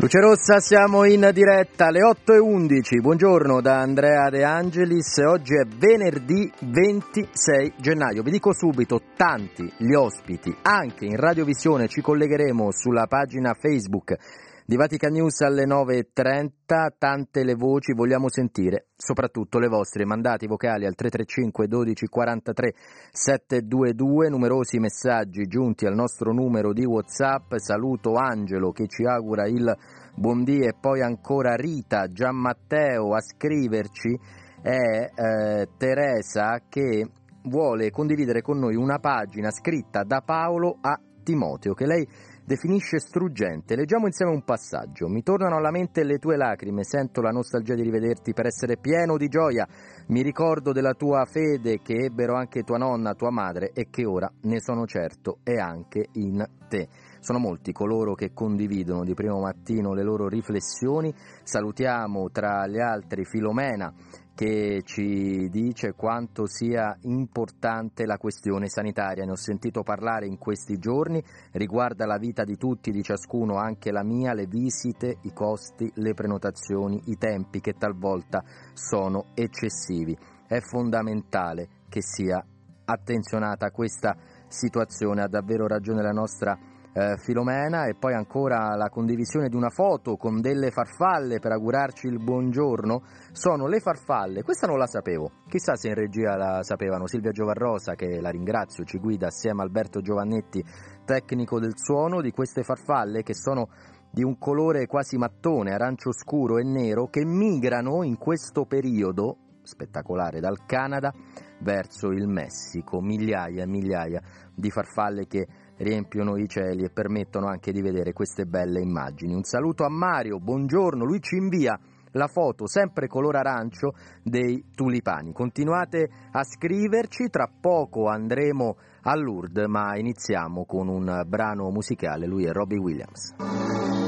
Luce Rossa, siamo in diretta alle 8 e 11. Buongiorno da Andrea De Angelis. Oggi è venerdì 26 gennaio. Vi dico subito, tanti gli ospiti, anche in radiovisione ci collegheremo sulla pagina Facebook di Vatican News alle 9.30, tante le voci vogliamo sentire, soprattutto le vostre, mandati vocali al 335 12 43 722, numerosi messaggi giunti al nostro numero di Whatsapp, saluto Angelo che ci augura il buon dì e poi ancora Rita, Gianmatteo a scriverci è eh, Teresa che vuole condividere con noi una pagina scritta da Paolo a Timoteo che lei definisce struggente. Leggiamo insieme un passaggio. Mi tornano alla mente le tue lacrime, sento la nostalgia di rivederti per essere pieno di gioia. Mi ricordo della tua fede che ebbero anche tua nonna, tua madre e che ora, ne sono certo, è anche in te. Sono molti coloro che condividono di primo mattino le loro riflessioni. Salutiamo tra gli altri Filomena che ci dice quanto sia importante la questione sanitaria. Ne ho sentito parlare in questi giorni, riguarda la vita di tutti, di ciascuno, anche la mia, le visite, i costi, le prenotazioni, i tempi che talvolta sono eccessivi. È fondamentale che sia attenzionata questa situazione, ha davvero ragione la nostra eh, Filomena e poi ancora la condivisione di una foto con delle farfalle per augurarci il buongiorno. Sono le farfalle, questa non la sapevo, chissà se in regia la sapevano. Silvia Giovarrosa che la ringrazio, ci guida assieme a Alberto Giovannetti, tecnico del suono, di queste farfalle che sono di un colore quasi mattone, arancio scuro e nero, che migrano in questo periodo spettacolare dal Canada verso il Messico, migliaia e migliaia di farfalle che riempiono i cieli e permettono anche di vedere queste belle immagini. Un saluto a Mario, buongiorno, lui ci invia la foto sempre color arancio dei tulipani. Continuate a scriverci, tra poco andremo a Lourdes, ma iniziamo con un brano musicale, lui è Robbie Williams.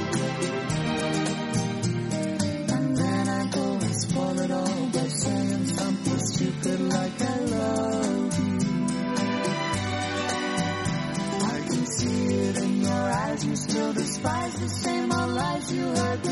you had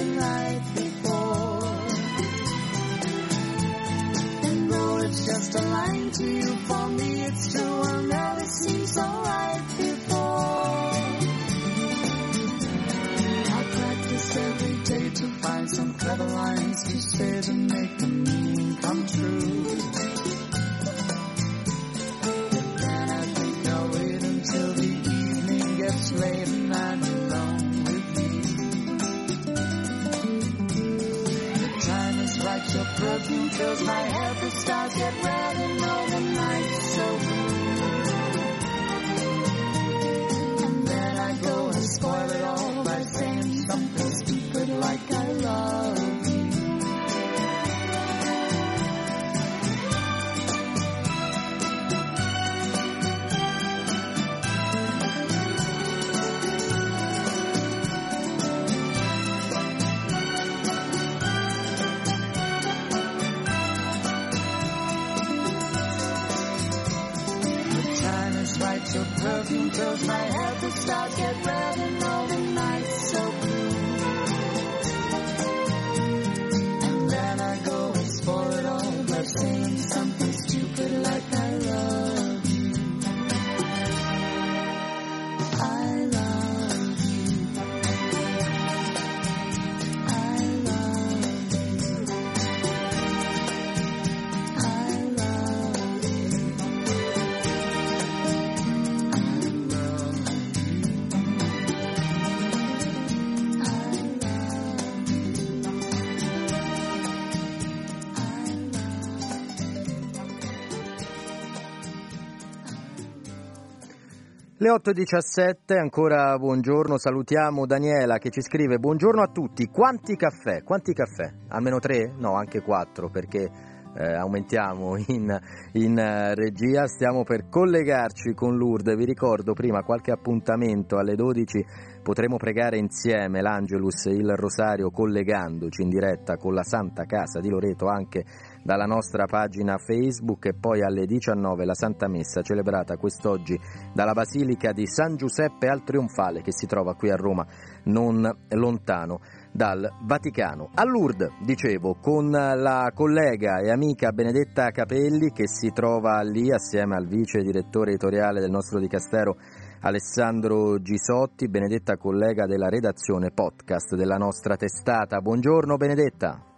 Le 8.17, ancora buongiorno, salutiamo Daniela che ci scrive buongiorno a tutti, quanti caffè? Quanti caffè? Almeno tre? No, anche quattro perché eh, aumentiamo in, in uh, regia, stiamo per collegarci con Lourdes, vi ricordo prima qualche appuntamento alle 12 potremo pregare insieme l'Angelus e il Rosario collegandoci in diretta con la Santa Casa di Loreto anche dalla nostra pagina Facebook e poi alle 19 la Santa Messa celebrata quest'oggi dalla Basilica di San Giuseppe al Trionfale che si trova qui a Roma, non lontano dal Vaticano. A Lourdes, dicevo, con la collega e amica Benedetta Capelli che si trova lì assieme al vice direttore editoriale del nostro dicastero Alessandro Gisotti, Benedetta collega della redazione podcast della nostra testata. Buongiorno Benedetta.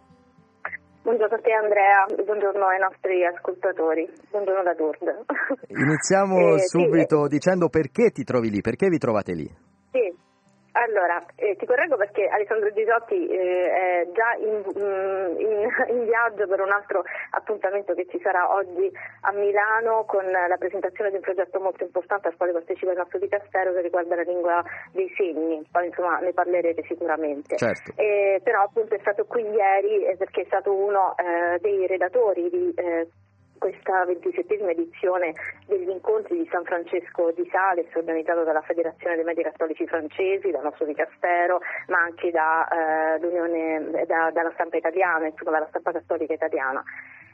Buongiorno a te Andrea, buongiorno ai nostri ascoltatori, buongiorno da Lourdes. Iniziamo eh, subito sì. dicendo perché ti trovi lì, perché vi trovate lì? Allora, eh, ti correggo perché Alessandro Gisotti eh, è già in, mm, in, in, viaggio per un altro appuntamento che ci sarà oggi a Milano con la presentazione di un progetto molto importante al quale partecipa il nostro dicastero che riguarda la lingua dei segni, poi insomma ne parlerete sicuramente. Certo. Eh, però appunto è stato qui ieri eh, perché è stato uno eh, dei redatori di eh, questa ventisettesima edizione degli incontri di San Francesco di Sales organizzato dalla Federazione dei Media Cattolici Francesi, dal nostro dicastero, ma anche da, eh, da, dalla stampa italiana, insomma dalla stampa cattolica italiana.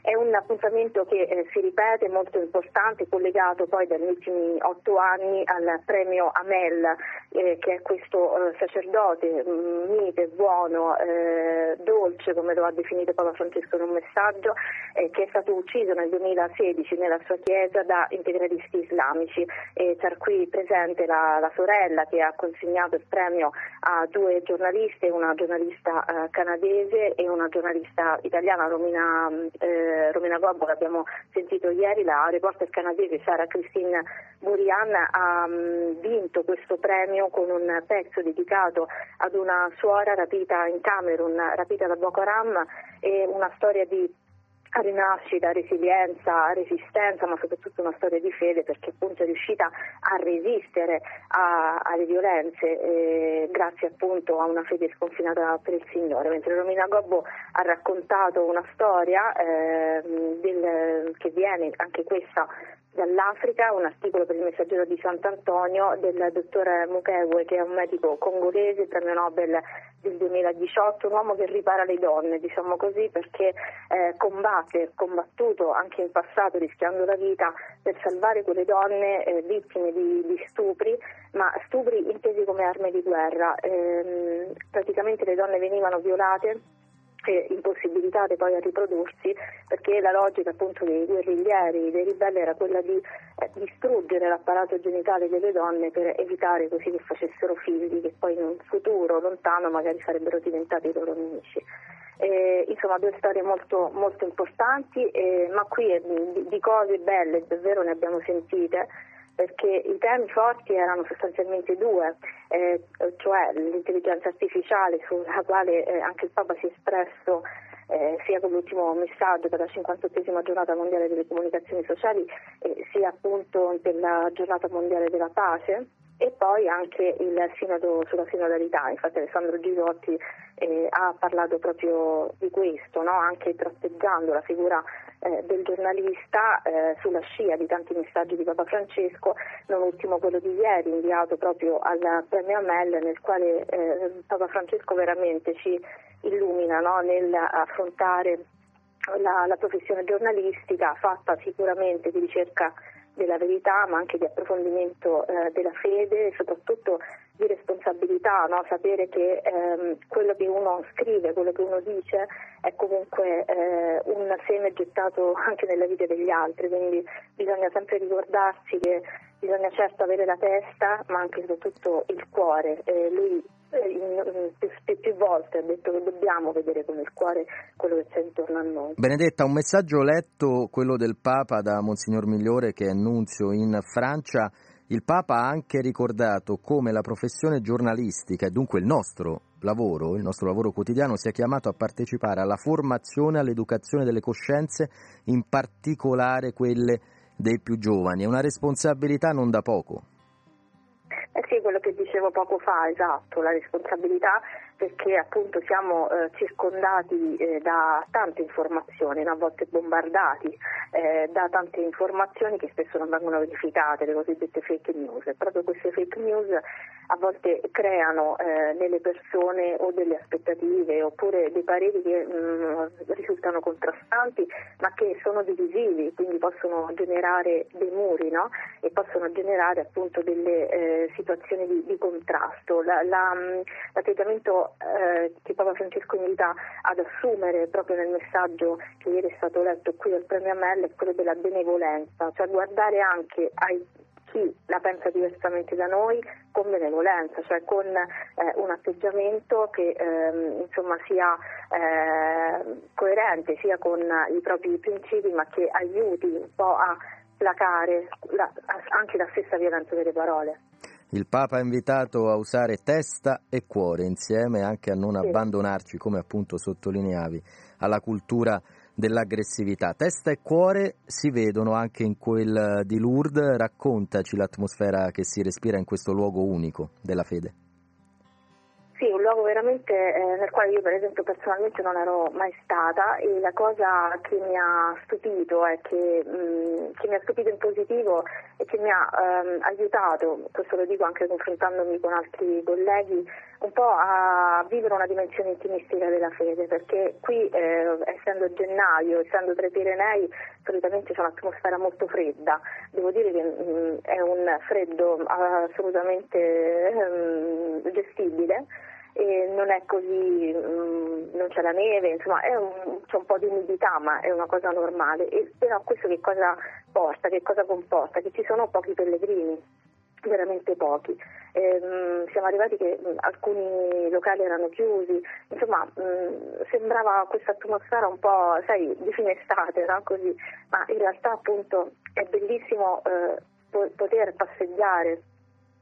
È un appuntamento che eh, si ripete, molto importante, collegato poi dagli ultimi otto anni al premio Amel, eh, che è questo eh, sacerdote mm, mite, buono, eh, dolce, come lo ha definito Papa Francesco in un messaggio, eh, che è stato ucciso nel 2016 nella sua chiesa da integralisti islamici. E c'era qui presente la, la, sorella che ha consegnato il premio a due giornaliste, una giornalista eh, canadese e una giornalista italiana, Romina eh, Romina Gobbo, l'abbiamo sentito ieri, la reporter canadese Sara Christine Burian ha mh, mm, vinto questo premio con un pezzo dedicato ad una suora rapita in Camerun, rapita da Boko Haram e una storia di rinascita, resilienza, resistenza, ma soprattutto una storia di fede perché appunto è riuscita a resistere a, alle violenze eh, grazie appunto a una fede sconfinata per il Signore. Mentre Romina Gobbo ha raccontato una storia eh, del, che viene anche questa dall'Africa, un articolo per il messaggero di Sant'Antonio del dottore Mukewe che è un medico congolese, premio Nobel del 2018, un uomo che ripara le donne, diciamo così, perché eh, combatte, combattuto anche in passato rischiando la vita per salvare quelle donne eh, vittime di, di, stupri, ma stupri intesi come armi di guerra. Eh, praticamente le donne venivano violate impossibilitate poi a riprodursi perché la logica appunto dei guerriglieri, dei ribelli era quella di eh, distruggere l'apparato genitale delle donne per evitare così che facessero figli che poi in un futuro lontano magari sarebbero diventati i loro nemici. Eh, insomma due storie molto, molto importanti, eh, ma qui di, di cose belle davvero ne abbiamo sentite perché i temi forti erano sostanzialmente due, eh, cioè l'intelligenza artificiale sulla quale eh, anche il Papa si è espresso eh, sia con l'ultimo messaggio per la 58esima giornata mondiale delle comunicazioni sociali, sia appunto per la giornata mondiale della pace e poi anche il sinodo sulla sinodalità, infatti Alessandro Gisotti eh, ha parlato proprio di questo, no? anche tratteggiando la figura eh, del giornalista eh, sulla scia di tanti messaggi di Papa Francesco, non ultimo quello di ieri inviato proprio al premio Amel nel quale eh, Papa Francesco veramente ci illumina no? nell'affrontare la, la professione giornalistica fatta sicuramente di ricerca della verità, ma anche di approfondimento eh, della fede e soprattutto di responsabilità, no? sapere che ehm, quello che uno scrive, quello che uno dice è comunque eh, un seme gettato anche nella vita degli altri, quindi bisogna sempre ricordarsi che bisogna certo avere la testa, ma anche soprattutto il cuore. Eh, lui più, più, volte ha detto che dobbiamo vedere con il cuore quello che c'è intorno a noi. Benedetta, un messaggio letto, quello del Papa da Monsignor Migliore che è nunzio in Francia. Il Papa ha anche ricordato come la professione giornalistica e dunque il nostro lavoro, il nostro lavoro quotidiano sia chiamato a partecipare alla formazione, all'educazione delle coscienze, in particolare quelle dei più giovani, è una responsabilità non da poco. Eh sì, quello che dicevo poco fa, esatto, la responsabilità perché appunto siamo eh, circondati eh, da tante informazioni, a volte bombardati eh, da tante informazioni che spesso non vengono verificate, le cosiddette fake news. Proprio queste fake news a volte creano eh, nelle persone o delle aspettative oppure dei pareri che mh, mm, risultano contrastanti ma che sono divisivi, quindi possono generare dei muri no? e possono generare appunto delle eh, situazioni di, di contrasto. La, la, mm, eh, che Papa Francesco invita ad assumere proprio nel messaggio che ieri è stato letto qui al Premio Amel è quello della benevolenza, cioè guardare anche ai chi la pensa diversamente da noi con benevolenza, cioè con eh, un atteggiamento che ehm, insomma, sia eh, coerente sia con i propri principi ma che aiuti un po' a placare la, anche la stessa violenza delle parole. Il Papa ha invitato a usare testa e cuore insieme, anche a non abbandonarci, come appunto sottolineavi, alla cultura dell'aggressività. Testa e cuore si vedono anche in quel di Lourdes. Raccontaci l'atmosfera che si respira in questo luogo unico della fede. Sì, un luogo veramente eh, nel quale io per esempio personalmente non ero mai stata e la cosa che mi ha stupito è che, mh, mm, che mi ha stupito in positivo e che mi ha ehm, aiutato, questo lo dico anche confrontandomi con altri colleghi, un po' a vivere una dimensione intimistica della fede, perché qui eh, essendo gennaio, essendo tra i Pirenei, solitamente c'è un'atmosfera molto fredda, devo dire che mh, mm, è un freddo assolutamente ehm, gestibile e non è così, um, non c'è la neve, insomma un, c'è un po' di umidità ma è una cosa normale, e, però questo che cosa porta, che cosa comporta? Che ci sono pochi pellegrini, veramente pochi. Eh, siamo arrivati che mh, alcuni locali erano chiusi, insomma mh, sembrava questa atmosfera un po' sai, di fine estate, no? Così. ma in realtà appunto è bellissimo eh, poter passeggiare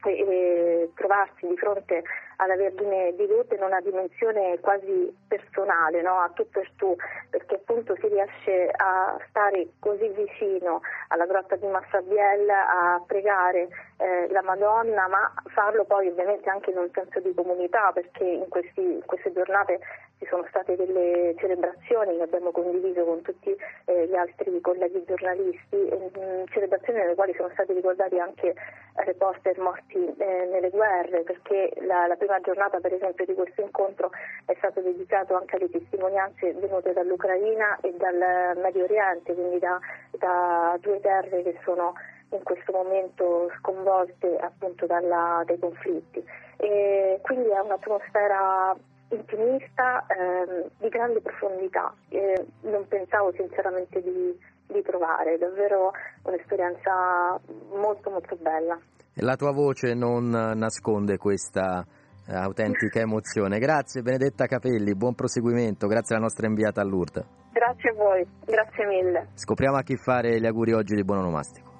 e, e trovarsi di fronte alla Vergine di Lourdes in una dimensione quasi personale, no? a tu per tu, perché appunto si riesce a stare così vicino alla grotta di Massabielle, a pregare eh, la Madonna, ma farlo poi ovviamente anche in un senso di comunità, perché in, questi, in queste giornate ci sono state delle celebrazioni che abbiamo condiviso con tutti eh, gli altri colleghi giornalisti, eh, celebrazioni nelle quali sono stati ricordati anche reporter morti eh, nelle guerre, perché la, la, prima giornata per esempio di questo incontro è stato dedicato anche alle testimonianze venute dall'Ucraina e dal Medio Oriente, quindi da, da due terre che sono in questo momento sconvolte appunto dalla, dai conflitti. E quindi è un'atmosfera intimista ehm, di grande profondità. Eh, non pensavo sinceramente di, di trovare, davvero un'esperienza molto molto bella. E la tua voce non nasconde questa autentica emozione. Grazie Benedetta Capelli, buon proseguimento, grazie alla nostra inviata a Lourdes. Grazie a voi, grazie mille. Scopriamo a chi fare gli auguri oggi di buon onomastico.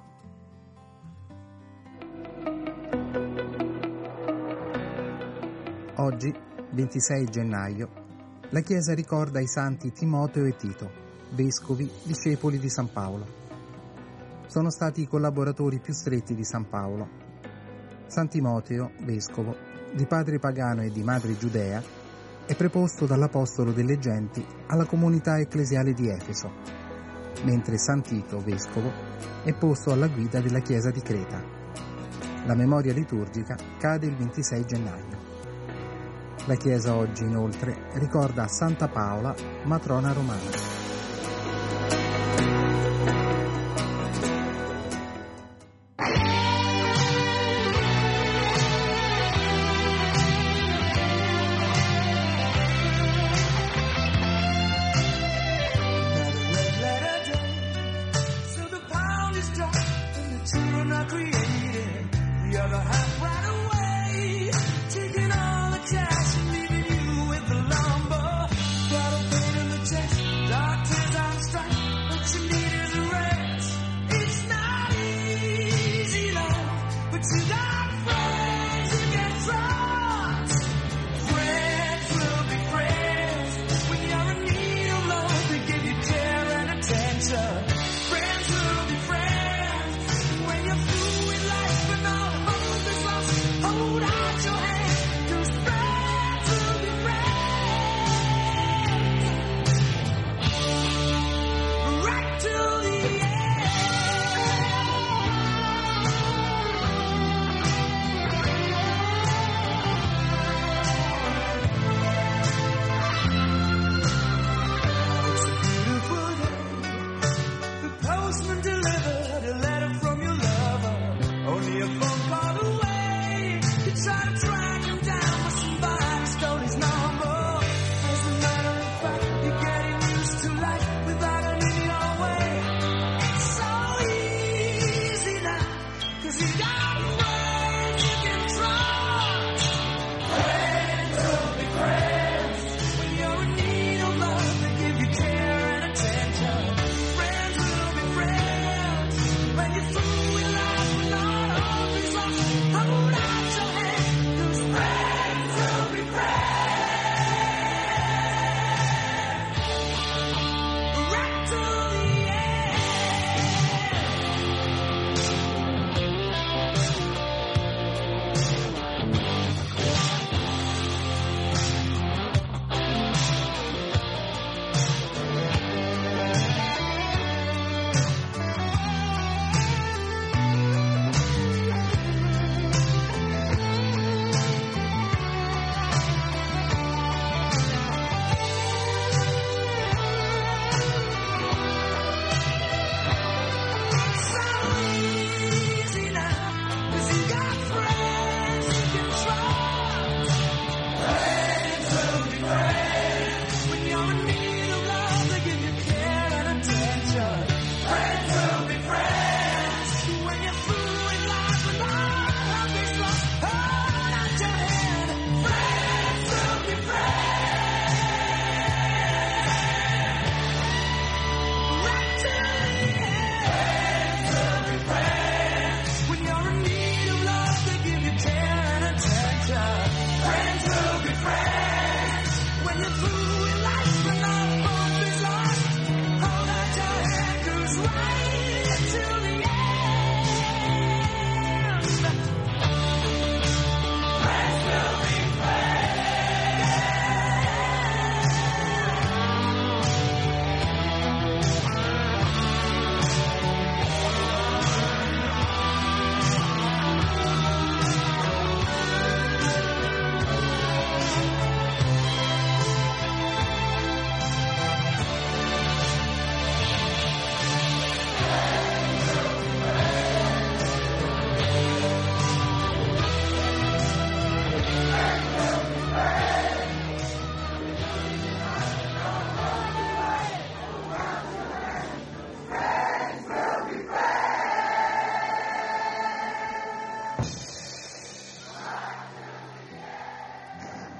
Oggi 26 gennaio, la Chiesa ricorda i santi Timoteo e Tito, vescovi discepoli di San Paolo. Sono stati i collaboratori più stretti di San Paolo. San Timoteo, vescovo, di padre pagano e di madre giudea, è preposto dall'Apostolo delle Genti alla comunità ecclesiale di Efeso, mentre San Tito, vescovo, è posto alla guida della Chiesa di Creta. La memoria liturgica cade il 26 gennaio. La chiesa oggi inoltre ricorda Santa Paola, matrona romana.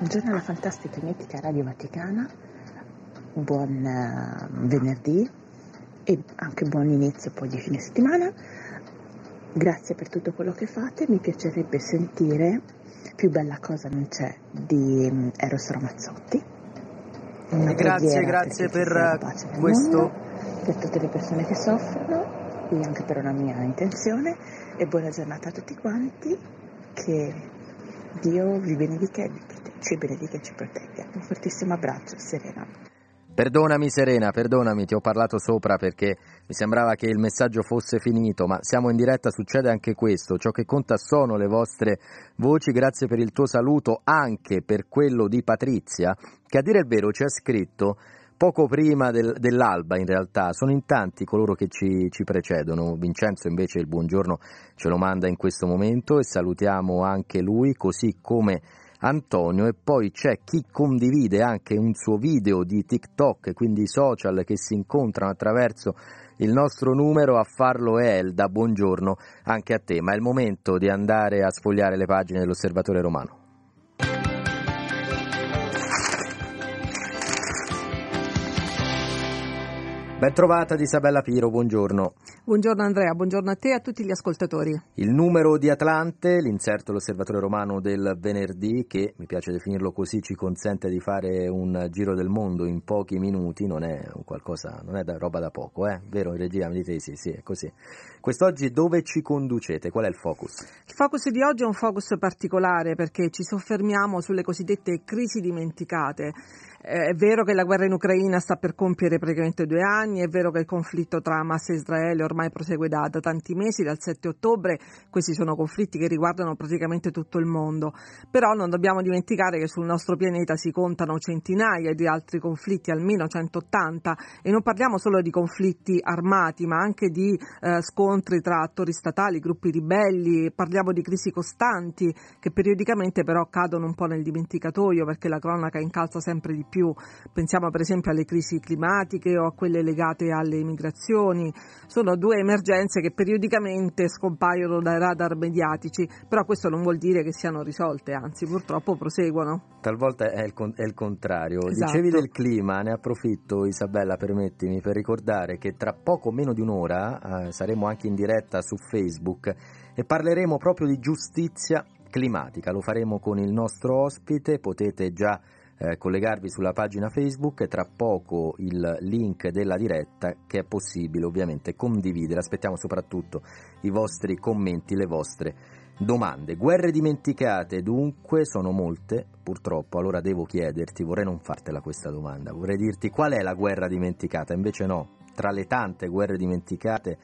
Buongiorno alla fantastica e mitica Radio Vaticana, buon uh, venerdì e anche buon inizio poi di fine settimana. Grazie per tutto quello che fate, mi piacerebbe sentire, più bella cosa non c'è, di um, Eros Ramazzotti. Una grazie, grazie per questo. Mondo, per tutte le persone che soffrono e anche per una mia intenzione e buona giornata a tutti quanti, che Dio vi benedica e vi ci benedica e ci protegga. Un fortissimo abbraccio, Serena. Perdonami Serena, perdonami, ti ho parlato sopra perché mi sembrava che il messaggio fosse finito, ma siamo in diretta, succede anche questo, ciò che conta sono le vostre voci, grazie per il tuo saluto, anche per quello di Patrizia, che a dire il vero ci ha scritto poco prima del, dell'alba in realtà, sono in tanti coloro che ci, ci, precedono, Vincenzo invece il buongiorno ce lo manda in questo momento e salutiamo anche lui, così come Antonio e poi c'è chi condivide anche un suo video di TikTok, quindi social che si incontrano attraverso il nostro numero, a farlo è Elda, buongiorno anche a te, ma è il momento di andare a sfogliare le pagine dell'Osservatore Romano. Ben trovata di Isabella Piro, buongiorno. Buongiorno Andrea, buongiorno a te e a tutti gli ascoltatori. Il numero di Atlante, l'inserto dell'Osservatore Romano del venerdì, che mi piace definirlo così, ci consente di fare un giro del mondo in pochi minuti, non è qualcosa, non è da, roba da poco, eh? Vero in regia? Mi dite sì, sì, è così. Quest'oggi dove ci conducete? Qual è il focus? Il focus di oggi è un focus particolare perché ci soffermiamo sulle cosiddette crisi dimenticate è vero che la guerra in Ucraina sta per compiere praticamente due anni, è vero che il conflitto tra Hamas e Israele ormai prosegue da, da tanti mesi, dal 7 ottobre, questi sono conflitti che riguardano praticamente tutto il mondo, però non dobbiamo dimenticare che sul nostro pianeta si contano centinaia di altri conflitti, almeno 180, e non parliamo solo di conflitti armati, ma anche di eh, scontri tra attori statali, gruppi ribelli, parliamo di crisi costanti che periodicamente però cadono un po' nel dimenticatoio perché la cronaca incalza sempre di più più. Pensiamo per esempio alle crisi climatiche o a quelle legate alle migrazioni. Sono due emergenze che periodicamente scompaiono dai radar mediatici, però questo non vuol dire che siano risolte, anzi purtroppo proseguono. Talvolta è il, con- è il contrario. Esatto. Dicevi del clima, ne approfitto Isabella, permettimi, per ricordare che tra poco meno di un'ora eh, saremo anche in diretta su Facebook e parleremo proprio di giustizia climatica. Lo faremo con il nostro ospite, potete già eh, collegarvi sulla pagina Facebook e tra poco il link della diretta che è possibile ovviamente condividere. Aspettiamo soprattutto i vostri commenti, le vostre domande. Guerre dimenticate dunque sono molte, purtroppo, allora devo chiederti, vorrei non fartela questa domanda, vorrei dirti qual è la guerra dimenticata, invece no, tra le tante guerre dimenticate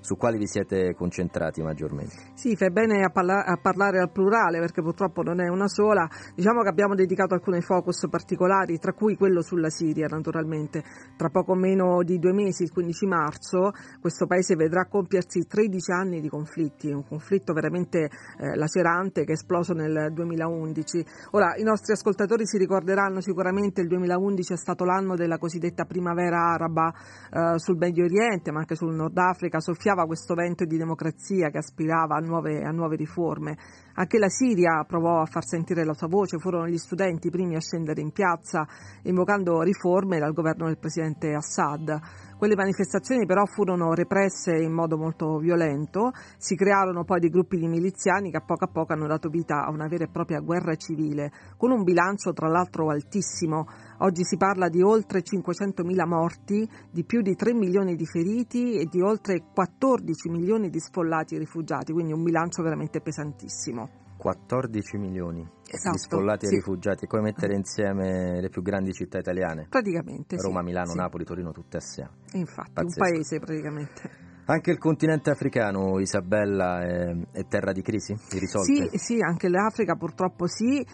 su quali vi siete concentrati maggiormente? Sì, fai bene a, parla- a, parlare al plurale perché purtroppo non è una sola. Diciamo che abbiamo dedicato alcuni focus particolari, tra cui quello sulla Siria naturalmente. Tra poco meno di due mesi, il 15 marzo, questo paese vedrà compiersi 13 anni di conflitti, un conflitto veramente eh, lacerante che è esploso nel 2011. Ora, i nostri ascoltatori si ricorderanno sicuramente il 2011 è stato l'anno della cosiddetta primavera araba eh, sul Medio Oriente, ma anche sul Nord Africa, soffiava soffiava questo vento di democrazia che aspirava a nuove, a nuove riforme. Anche la Siria provò a far sentire la sua voce, furono gli studenti i primi a scendere in piazza invocando riforme dal governo del presidente Assad. Quelle manifestazioni però furono represse in modo molto violento, si crearono poi dei gruppi di miliziani che a poco a poco hanno dato vita a una vera e propria guerra civile, con un bilancio tra l'altro altissimo. Oggi si parla di oltre 500.000 morti, di più di 3 milioni di feriti e di oltre 14 milioni di sfollati e rifugiati, quindi un bilancio veramente pesantissimo. 14 milioni esatto, di sfollati sì. e rifugiati, è come mettere insieme le più grandi città italiane. Praticamente. Roma, sì, Milano, sì. Napoli, Torino, tutte assieme. Infatti, Pazzesco. un paese praticamente. Anche il continente africano, Isabella, è, è terra di crisi? Di sì, sì, anche l'Africa purtroppo sì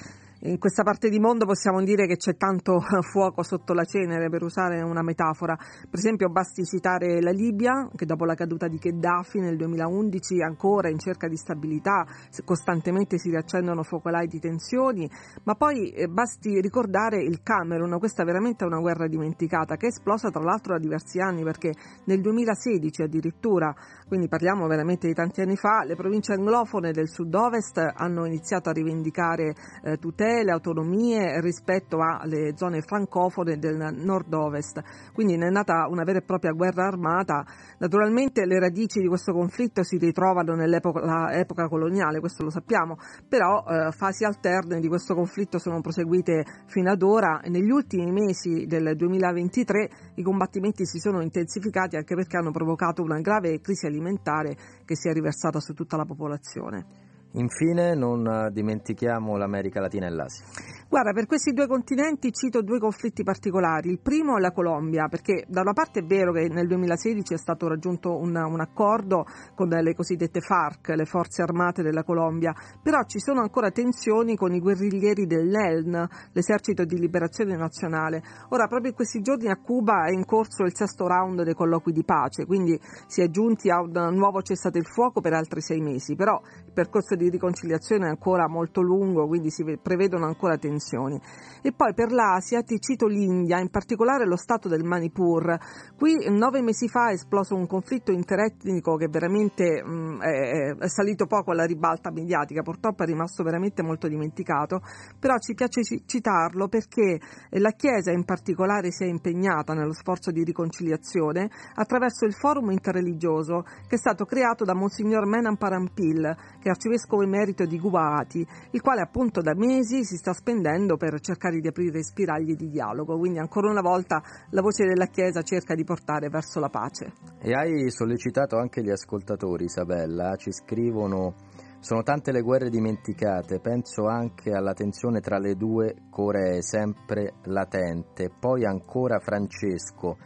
in questa parte di mondo possiamo dire che c'è tanto fuoco sotto la cenere, per usare una metafora. Per esempio, basti citare la Libia, che dopo la caduta di Gheddafi nel 2011 ancora in cerca di stabilità, costantemente si riaccendono focolai di tensioni, ma poi eh, basti ricordare il Camerun, questa è veramente una guerra dimenticata, che è esplosa tra l'altro da diversi anni, perché nel 2016 addirittura, quindi parliamo veramente di tanti anni fa, le province anglofone del sud-ovest hanno iniziato a rivendicare eh, tutela libertà, le autonomie rispetto alle zone francofone del nord-ovest. Quindi ne è nata una vera e propria guerra armata. Naturalmente le radici di questo conflitto si ritrovano nell'epoca coloniale, questo lo sappiamo, però eh, fasi alterne di questo conflitto sono proseguite fino ad ora negli ultimi mesi del 2023 i combattimenti si sono intensificati anche perché hanno provocato una grave crisi alimentare che si è riversata su tutta la popolazione. Infine non dimentichiamo l'America Latina e l'Asia. Guarda, per questi due continenti cito due conflitti particolari. Il primo è la Colombia, perché da una parte è vero che nel 2016 è stato raggiunto un, un, accordo con le cosiddette FARC, le forze armate della Colombia, però ci sono ancora tensioni con i guerriglieri dell'ELN, l'esercito di liberazione nazionale. Ora, proprio in questi giorni a Cuba è in corso il sesto round dei colloqui di pace, quindi si è giunti a un nuovo cessate il fuoco per altri sei mesi, però il percorso di riconciliazione è ancora molto lungo, quindi si prevedono ancora tensioni dimensioni. E poi per l'Asia ti cito l'India, in particolare lo stato del Manipur. Qui nove mesi fa è esploso un conflitto interetnico che veramente mh, mm, è, è, salito poco alla ribalta mediatica, purtroppo è rimasto veramente molto dimenticato, però ci piace citarlo perché la Chiesa in particolare si è impegnata nello sforzo di riconciliazione attraverso il forum interreligioso che è stato creato da Monsignor Menan Parampil, che è arcivescovo emerito di Guwahati, il quale appunto da mesi si sta spendendo spendendo per cercare di aprire spiragli di dialogo. Quindi ancora una volta la voce della Chiesa cerca di portare verso la pace. E hai sollecitato anche gli ascoltatori, Isabella, ci scrivono sono tante le guerre dimenticate, penso anche alla tensione tra le due Coree sempre latente. Poi ancora Francesco.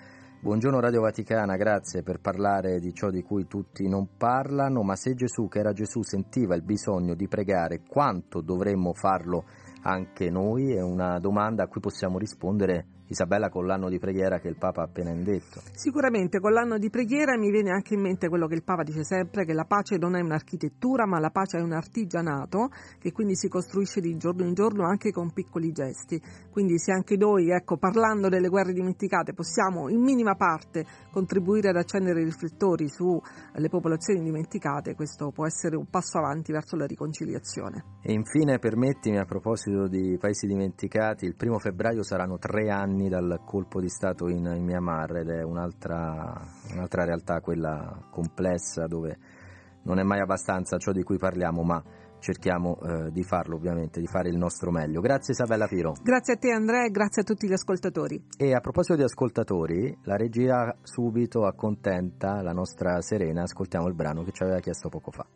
Buongiorno Radio Vaticana, grazie per parlare di ciò di cui tutti non parlano, ma se Gesù, che era Gesù, sentiva il bisogno di pregare, quanto dovremmo farlo anche noi? È una domanda a cui possiamo rispondere Isabella con l'anno di preghiera che il Papa ha appena indetto. Sicuramente con l'anno di preghiera mi viene anche in mente quello che il Papa dice sempre, che la pace non è un'architettura, ma la pace è un artigianato che quindi si costruisce di giorno in giorno anche con piccoli gesti. Quindi se anche noi, ecco, parlando delle guerre dimenticate, possiamo in minima parte contribuire ad accendere i riflettori sulle popolazioni dimenticate, questo può essere un passo avanti verso la riconciliazione. E infine permettimi a proposito di paesi dimenticati, il primo febbraio saranno tre anni anni dal colpo di Stato in, in Myanmar ed è un'altra, un'altra realtà, quella complessa, dove non è mai abbastanza ciò di cui parliamo, ma cerchiamo eh, di farlo ovviamente, di fare il nostro meglio. Grazie Isabella Piro. Grazie a te Andrea e grazie a tutti gli ascoltatori. E a proposito di ascoltatori, la regia subito accontenta la nostra Serena, ascoltiamo il brano che ci aveva chiesto poco fa.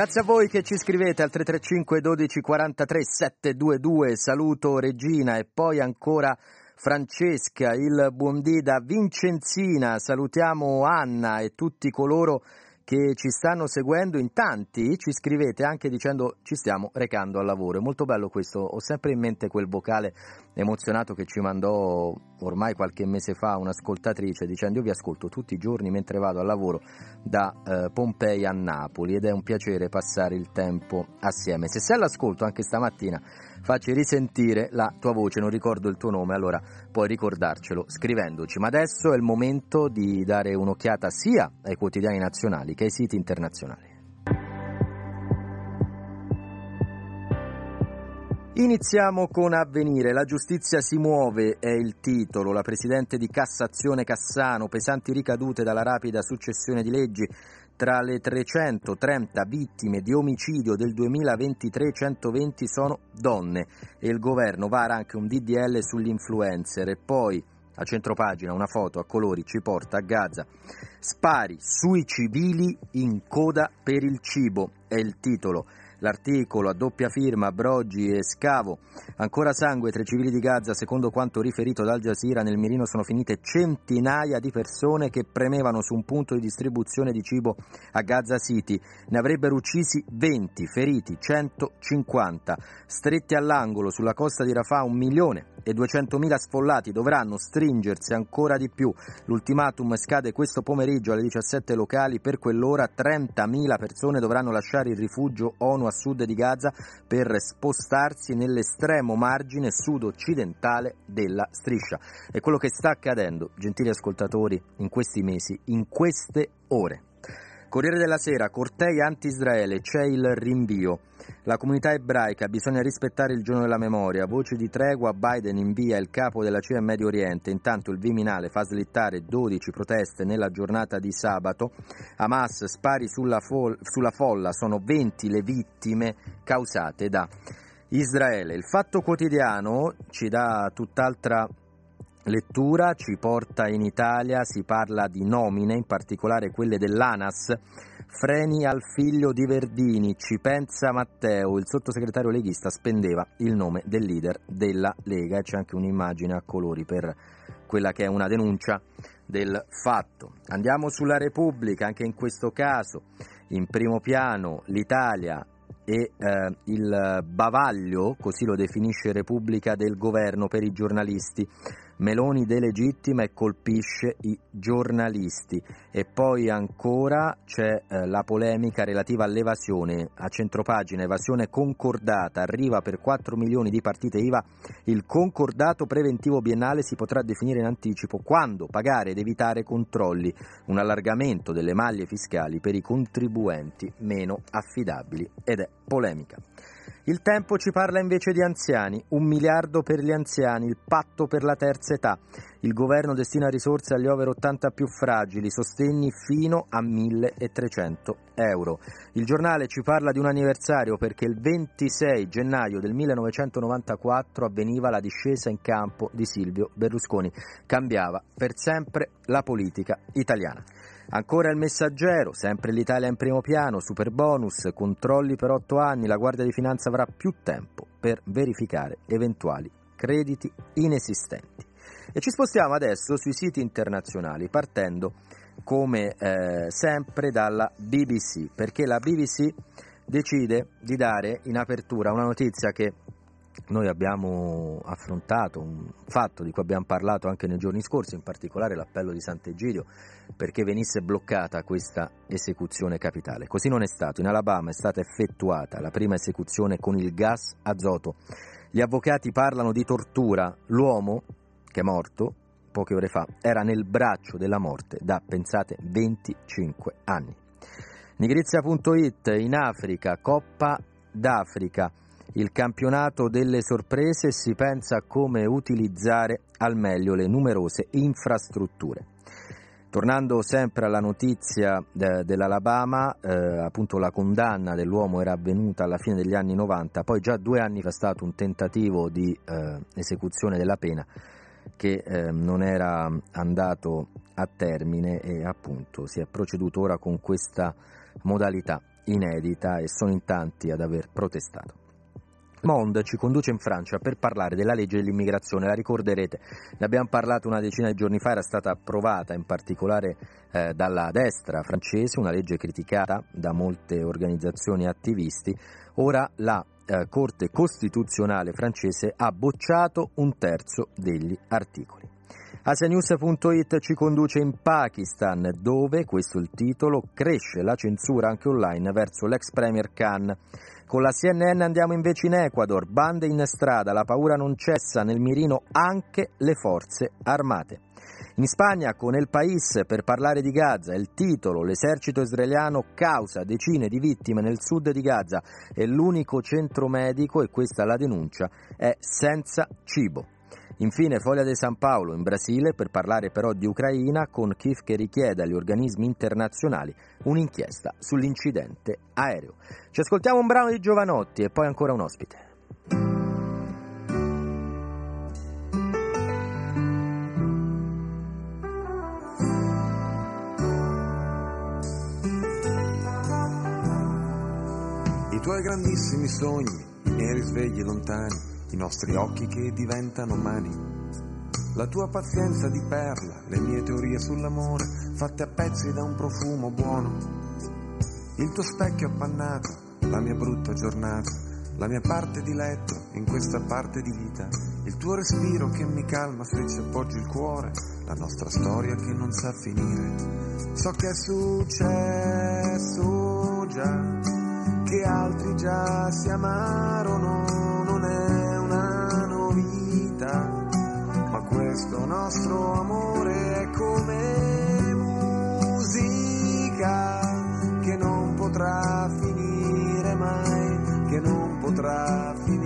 Grazie a voi che ci scrivete al 335 12 43 722. Saluto Regina e poi ancora Francesca, il buondì da Vincenzina. Salutiamo Anna e tutti coloro che ci stanno seguendo in tanti, ci scrivete anche dicendo ci stiamo recando al lavoro. È molto bello questo, ho sempre in mente quel vocale emozionato che ci mandò ormai qualche mese fa un'ascoltatrice dicendo io vi ascolto tutti i giorni mentre vado al lavoro da eh, Pompei a Napoli ed è un piacere passare il tempo assieme. Se sei all'ascolto anche stamattina facci risentire la tua voce, non ricordo il tuo nome, allora puoi ricordarcelo scrivendoci. Ma adesso è il momento di dare un'occhiata sia ai quotidiani nazionali che ai siti internazionali. Iniziamo con Avvenire. La giustizia si muove è il titolo. La presidente di Cassazione Cassano, pesanti ricadute dalla rapida successione di leggi tra le 330 vittime di omicidio del 2023, 120 sono donne e il governo vara anche un DDL sugli influencer e poi a centropagina una foto a colori ci porta a Gaza. Spari sui civili in coda per il cibo è il titolo. L'articolo a doppia firma Broggi e Scavo. Ancora sangue tra i civili di Gaza, secondo quanto riferito dal Jazeera, nel mirino sono finite centinaia di persone che premevano su un punto di distribuzione di cibo a Gaza City. Ne avrebbero uccisi 20, feriti 150. Stretti all'angolo sulla costa di Rafah un milione e 200.000 sfollati dovranno stringersi ancora di più. L'ultimatum scade questo pomeriggio alle 17 locali, per quell'ora 30.000 persone dovranno lasciare il rifugio ONU a sud di Gaza per spostarsi nell'estremo margine sud-occidentale della striscia. È quello che sta accadendo, gentili ascoltatori, in questi mesi, in queste ore. Corriere della Sera, cortei anti-Israele, c'è il rinvio. La comunità ebraica bisogna rispettare il giorno della memoria. Voci di tregua, Biden invia il capo della CIA in Medio Oriente. Intanto il Viminale fa slittare 12 proteste nella giornata di sabato. Hamas spari sulla, fol- sulla folla, sono 20 le vittime causate da Israele. Il fatto quotidiano ci dà tutt'altra lettura ci porta in Italia, si parla di nomine, in particolare quelle dell'ANAS. Freni al figlio di Verdini, ci pensa Matteo, il sottosegretario leghista spendeva il nome del leader della Lega e c'è anche un'immagine a colori per quella che è una denuncia del fatto. Andiamo sulla Repubblica, anche in questo caso in primo piano l'Italia e eh, il bavaglio, così lo definisce Repubblica del governo per i giornalisti. Meloni delegittima e colpisce i giornalisti. E poi ancora c'è eh, la polemica relativa all'evasione. A centropagina, evasione concordata, arriva per 4 milioni di partite IVA. Il concordato preventivo biennale si potrà definire in anticipo quando pagare ed evitare controlli. Un allargamento delle maglie fiscali per i contribuenti meno affidabili. Ed è polemica. Il tempo ci parla invece di anziani, un miliardo per gli anziani, il patto per la terza età. Il governo destina risorse agli over 80 più fragili, sostegni fino a 1300 euro. Il giornale ci parla di un anniversario perché il 26 gennaio del 1994 avveniva la discesa in campo di Silvio Berlusconi. Cambiava per sempre la politica italiana. Ancora il messaggero, sempre l'Italia in primo piano, super bonus, controlli per otto anni, la Guardia di Finanza avrà più tempo per verificare eventuali crediti inesistenti. E ci spostiamo adesso sui siti internazionali partendo come eh, sempre dalla BBC, perché la BBC decide di dare in apertura una notizia che noi abbiamo affrontato un fatto di cui abbiamo parlato anche nei giorni scorsi, in particolare l'appello di Sant'Egidio, perché venisse bloccata questa esecuzione capitale. Così non è stato. In Alabama è stata effettuata la prima esecuzione con il gas azoto. Gli avvocati parlano di tortura. L'uomo, che è morto poche ore fa, era nel braccio della morte da, pensate, 25 anni. Nigrizia.it in Africa, Coppa d'Africa il campionato delle sorprese si pensa a come utilizzare al meglio le numerose infrastrutture. Tornando sempre alla notizia de, dell'Alabama, eh, appunto la condanna dell'uomo era avvenuta alla fine degli anni 90, poi già due anni fa stato un tentativo di eh, esecuzione della pena che eh, non era andato a termine e appunto si è proceduto ora con questa modalità. inedita e sono in tanti ad aver protestato. Mond ci conduce in Francia per parlare della legge dell'immigrazione, la ricorderete, ne abbiamo parlato una decina di giorni fa, era stata approvata in particolare eh, dalla destra francese, una legge criticata da molte organizzazioni e attivisti, ora la eh, Corte Costituzionale francese ha bocciato un terzo degli articoli. Asianews.it ci conduce in Pakistan, dove, questo è il titolo, cresce la censura anche online verso l'ex premier Khan. Con la CNN andiamo invece in Ecuador, bande in strada, la paura non cessa, nel mirino anche le forze armate. In Spagna, con El País, per parlare di Gaza, il titolo L'esercito israeliano causa decine di vittime nel sud di Gaza e l'unico centro medico, e questa la denuncia, è senza cibo. Infine Foglia di San Paolo in Brasile per parlare però di Ucraina con Kiev che richiede agli organismi internazionali un'inchiesta sull'incidente aereo. Ci ascoltiamo un brano di Giovanotti e poi ancora un ospite. I tuoi grandissimi sogni, i miei risvegli lontani i nostri occhi che diventano mani. La tua pazienza di perla, le mie teorie sull'amore, fatte a pezzi da un profumo buono. Il tuo specchio appannato, la mia brutta giornata, la mia parte di letto in questa parte di vita, il tuo respiro che mi calma se ci appoggi il cuore, la nostra storia che non sa finire. So che è successo già, che altri già si amarono questo nostro amore è come musica che non potrà finire mai, che non potrà finire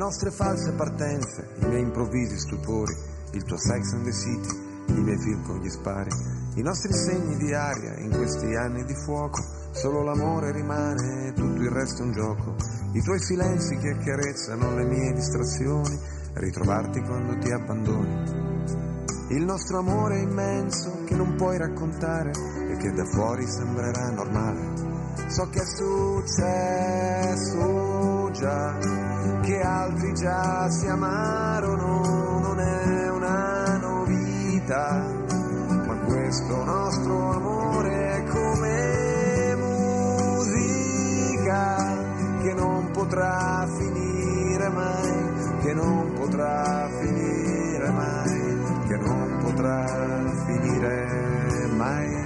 nostre false partenze, i miei improvvisi stupori, il tuo sex and the city, i miei film con gli spari, i nostri segni di aria in questi anni di fuoco, solo l'amore rimane, tutto il resto è un gioco, i tuoi silenzi che accarezzano le mie distrazioni, ritrovarti quando ti abbandoni. Il nostro amore immenso che non puoi raccontare e che da fuori sembrerà normale. So che è successo già che altri già si amarono, non è una novità, ma questo nostro amore è come musica che non potrà finire mai, che non potrà finire mai, che non potrà finire mai.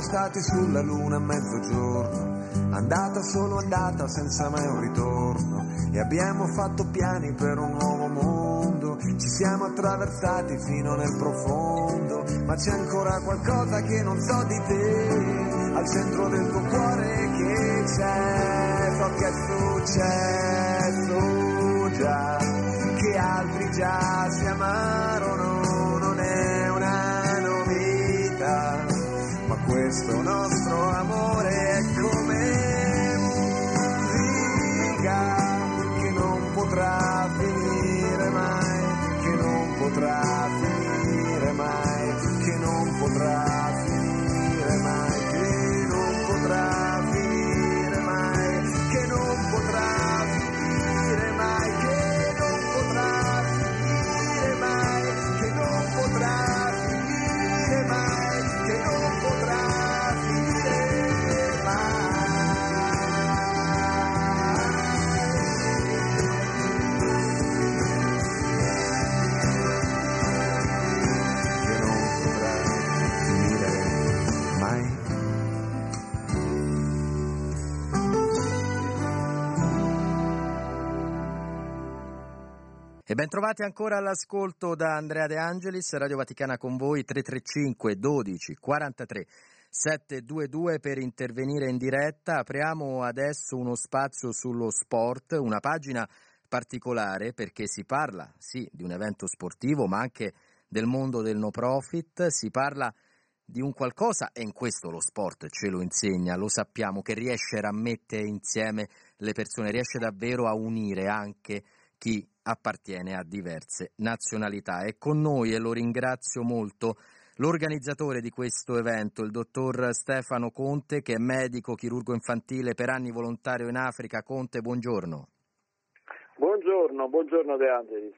Siamo stati sulla luna a mezzogiorno, andata solo andata senza mai un ritorno. E abbiamo fatto piani per un nuovo mondo, ci siamo attraversati fino nel profondo. Ma c'è ancora qualcosa che non so di te, al centro del tuo cuore che c'è. So che è successo già, che altri già si amarono, questo nostro amore E ben trovati ancora all'ascolto da Andrea De Angelis, Radio Vaticana con voi 335 12 43 722 per intervenire in diretta. Apriamo adesso uno spazio sullo sport, una pagina particolare perché si parla, sì, di un evento sportivo, ma anche del mondo del no profit, si parla di un qualcosa, e in questo lo sport ce lo insegna, lo sappiamo, che riesce a mettere insieme le persone, riesce davvero a unire anche chi appartiene a diverse nazionalità. È con noi e lo ringrazio molto l'organizzatore di questo evento, il dottor Stefano Conte, che è medico chirurgo infantile per anni volontario in Africa. Conte, buongiorno. Buongiorno, buongiorno De Angelis.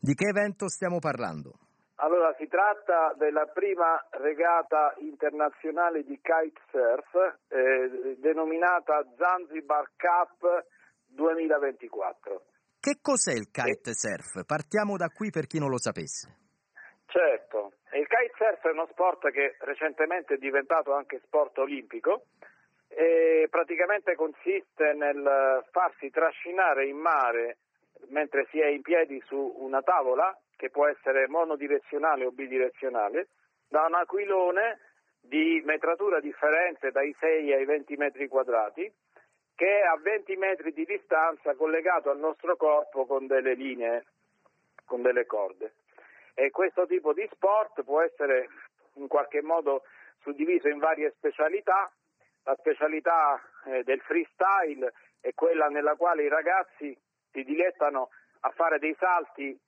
Di che evento stiamo parlando? Allora, si tratta della prima regata internazionale di kitesurf eh, denominata Zanzibar Cup 2024. Che cos'è il kitesurf? Partiamo da qui per chi non lo sapesse. Certo, il kitesurf è uno sport che recentemente è diventato anche sport olimpico e praticamente consiste nel farsi trascinare in mare mentre si è in piedi su una tavola che può essere monodirezionale o bidirezionale, da un aquilone di metratura differente dai 6 ai 20 metri quadrati, che è a 20 metri di distanza collegato al nostro corpo con delle linee, con delle corde. E questo tipo di sport può essere in qualche modo suddiviso in varie specialità. La specialità eh, del freestyle è quella nella quale i ragazzi si dilettano a fare dei salti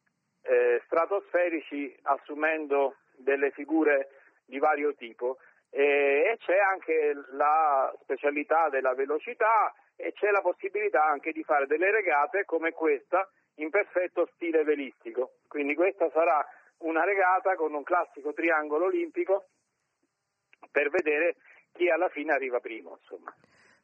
eh, stratosferici assumendo delle figure di vario tipo e, c'è anche la specialità della velocità e c'è la possibilità anche di fare delle regate come questa in perfetto stile velistico. Quindi questa sarà una regata con un classico triangolo olimpico per vedere chi alla fine arriva primo. Insomma.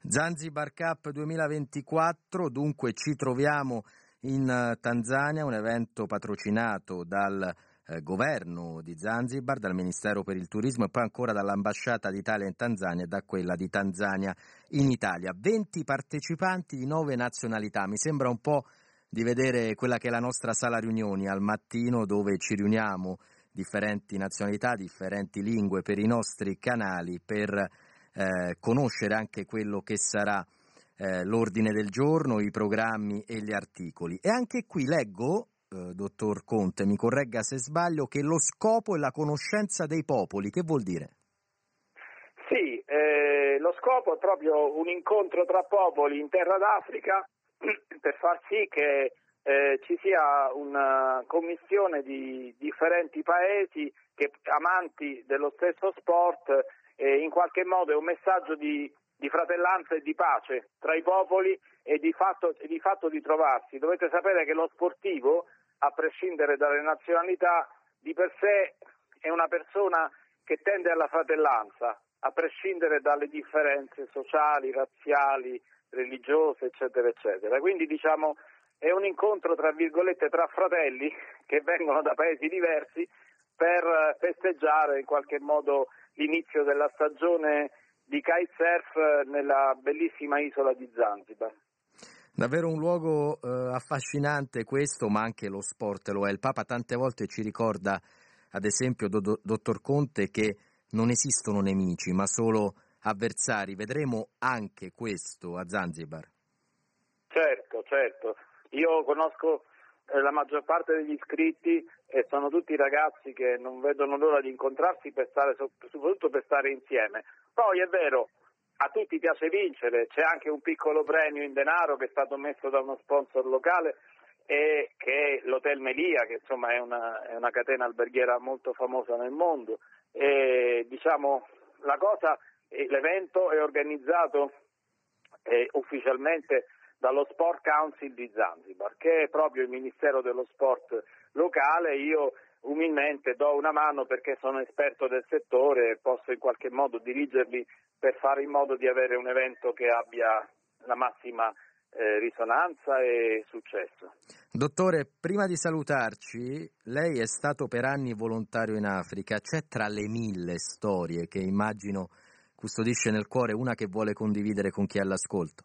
Zanzibar Cup 2024, dunque ci troviamo in eh, Tanzania, un evento patrocinato dal eh, governo di Zanzibar, dal Ministero per il Turismo e poi ancora dall'ambasciata d'Italia in Tanzania e da quella di Tanzania in Italia. 20 partecipanti di nove nazionalità, mi sembra un po' di vedere quella che è la nostra sala riunioni al mattino dove ci riuniamo differenti nazionalità, differenti lingue per i nostri canali per eh, conoscere anche quello che sarà eh, l'ordine del giorno, i programmi e gli articoli. E anche qui leggo, dottor Conte, mi corregga se sbaglio, che lo scopo è la conoscenza dei popoli. Che vuol dire? Sì, eh, lo scopo è proprio un incontro tra popoli in terra d'Africa per far sì che eh, ci sia una commissione di differenti paesi che amanti dello stesso sport eh, in qualche modo è un messaggio di di fratellanza e di pace tra i popoli e di fatto, di fatto di trovarsi. Dovete sapere che lo sportivo, a prescindere dalle nazionalità, di per sé è una persona che tende alla fratellanza, a prescindere dalle differenze sociali, razziali, religiose, eccetera, eccetera. Quindi diciamo è un incontro tra virgolette tra fratelli che vengono da paesi diversi per festeggiare in qualche modo l'inizio della stagione di kitesurf nella bellissima isola di Zanzibar. Davvero un luogo eh, affascinante questo, ma anche lo sport lo è. Il Papa tante volte ci ricorda, ad esempio, do, do, dottor Conte, che non esistono nemici, ma solo avversari. Vedremo anche questo a Zanzibar. Certo, certo. Io conosco eh, la maggior parte degli iscritti e sono tutti ragazzi che non vedono l'ora di incontrarsi per stare, soprattutto per stare insieme. Poi è vero, a tutti piace vincere, c'è anche un piccolo premio in denaro che è stato messo da uno sponsor locale e che è l'Hotel Melia, che insomma è una, è una catena alberghiera molto famosa nel mondo. E, diciamo, la cosa, l'evento è organizzato eh, ufficialmente dallo Sport Council di Zanzibar, che è proprio il Ministero dello Sport locale. Io umilmente do una mano perché sono esperto del settore e posso in qualche modo dirigerli per fare in modo di avere un evento che abbia la massima eh, risonanza e successo. Dottore, prima di salutarci, lei è stato per anni volontario in Africa, c'è tra le mille storie che immagino custodisce nel cuore una che vuole condividere con chi è all'ascolto?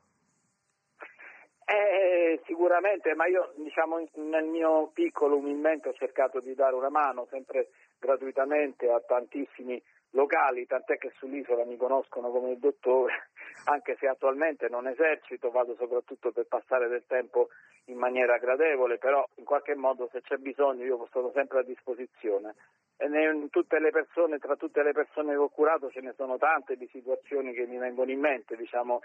Sicuramente, ma io diciamo nel mio piccolo umilmente ho cercato di dare una mano sempre gratuitamente a tantissimi locali, tant'è che sull'isola mi conoscono come il dottore, anche se attualmente non esercito, vado soprattutto per passare del tempo in maniera gradevole, però in qualche modo se c'è bisogno io sono sempre a disposizione. Persone, tra tutte le persone che ho curato ce ne sono tante di situazioni che mi vengono in mente, diciamo,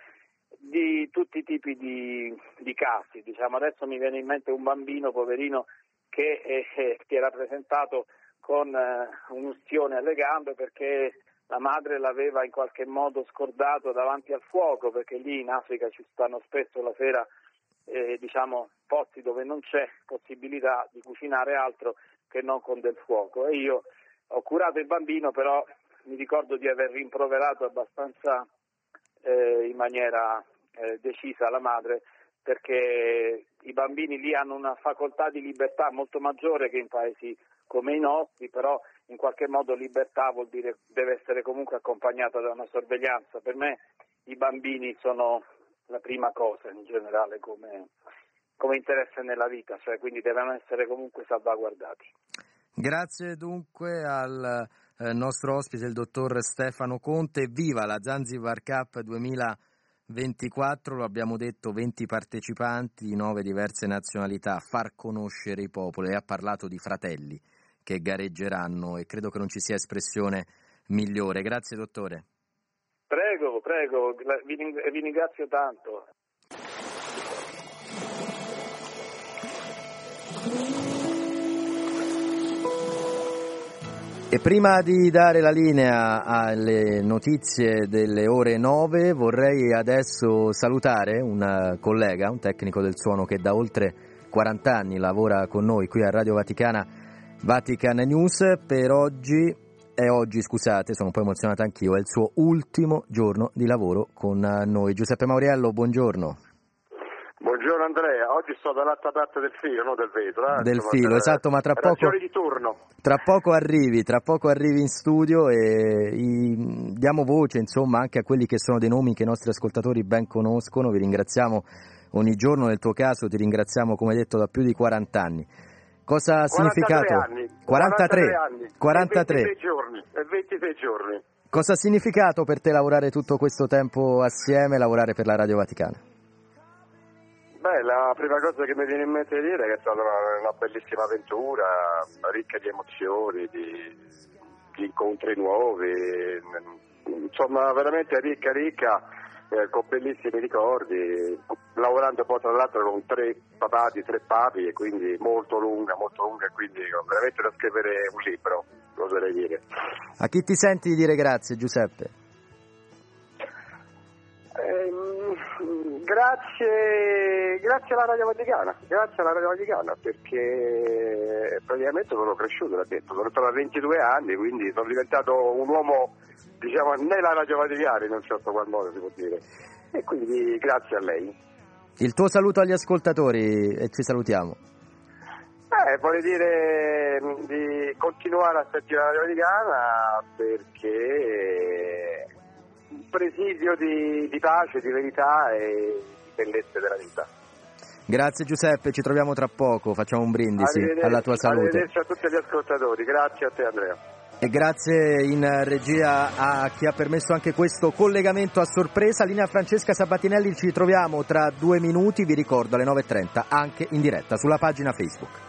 di tutti i tipi di, di casi. Diciamo. Adesso mi viene in mente un bambino poverino che eh, si era presentato con eh, un'ustione alle gambe perché la madre l'aveva in qualche modo scordato davanti al fuoco, perché lì in Africa ci stanno spesso la sera eh, diciamo, posti dove non c'è possibilità di cucinare altro che non con del fuoco. E io ho curato il bambino, però mi ricordo di aver rimproverato abbastanza eh, in maniera eh, decisa la madre perché i bambini lì hanno una facoltà di libertà molto maggiore che in paesi come i nostri, però in qualche modo libertà vuol dire deve essere comunque accompagnata da una sorveglianza. Per me i bambini sono la prima cosa in generale come, come interesse nella vita, cioè quindi devono essere comunque salvaguardati. Grazie dunque al eh, nostro ospite, il dottor Stefano Conte. Viva la Zanzibar Cup 2024, lo abbiamo detto, 20 partecipanti, 9 diverse nazionalità, far conoscere i popoli. Ha parlato di fratelli che gareggeranno e credo che non ci sia espressione migliore. Grazie dottore. Prego, prego, vi ringrazio tanto. E prima di dare la linea alle notizie delle ore 9 vorrei adesso salutare un collega, un tecnico del suono che da oltre 40 anni lavora con noi qui a Radio Vaticana, Vatican News. Per oggi, è oggi scusate, sono un po' emozionato anch'io, è il suo ultimo giorno di lavoro con noi. Giuseppe Mauriello, buongiorno. Buongiorno Andrea, oggi sto dall'altra parte del filo, non del vetro. Eh? Del Insomma, filo, esatto, ma tra poco, tra poco, arrivi, tra poco arrivi in studio e i, diamo voce insomma anche a quelli che sono dei nomi che i nostri ascoltatori ben conoscono, vi ringraziamo ogni giorno nel tuo caso, ti ringraziamo come detto da più di 40 anni. Cosa ha significato? Anni, 43, 43 anni, 43. E 26 giorni, e 26 giorni. Cosa ha significato per te lavorare tutto questo tempo assieme, lavorare per la Radio Vaticana? Beh, la prima cosa che mi viene in mente di dire è che è stata una, una bellissima avventura, ricca di emozioni, di, di, incontri nuovi, insomma veramente ricca, ricca, eh, con bellissimi ricordi, lavorando poi tra l'altro con tre papati, tre papi e quindi molto lunga, molto lunga, quindi veramente da scrivere un libro, oserei dire. A chi ti senti di dire grazie Giuseppe? Eh, grazie, grazie alla Radio Vaticana, grazie alla Radio Vaticana perché praticamente sono cresciuto, l'ha detto, sono stato a 22 anni, quindi sono diventato un uomo, diciamo, nella Radio Vaticana in un certo qual modo si può dire. E quindi grazie a lei. Il tuo saluto agli ascoltatori e ci salutiamo. Eh, vorrei dire di continuare a sentire la Radio Vaticana perché presidio di, di pace, di verità e di bellezza della vita. Grazie Giuseppe, ci troviamo tra poco, facciamo un brindisi alla tua salute. Arrivederci a tutti gli ascoltatori, grazie a te Andrea. E grazie in regia a chi ha permesso anche questo collegamento a sorpresa. Linea Francesca Sabatinelli, ci troviamo tra due minuti, vi ricordo alle 9.30 anche in diretta sulla pagina Facebook.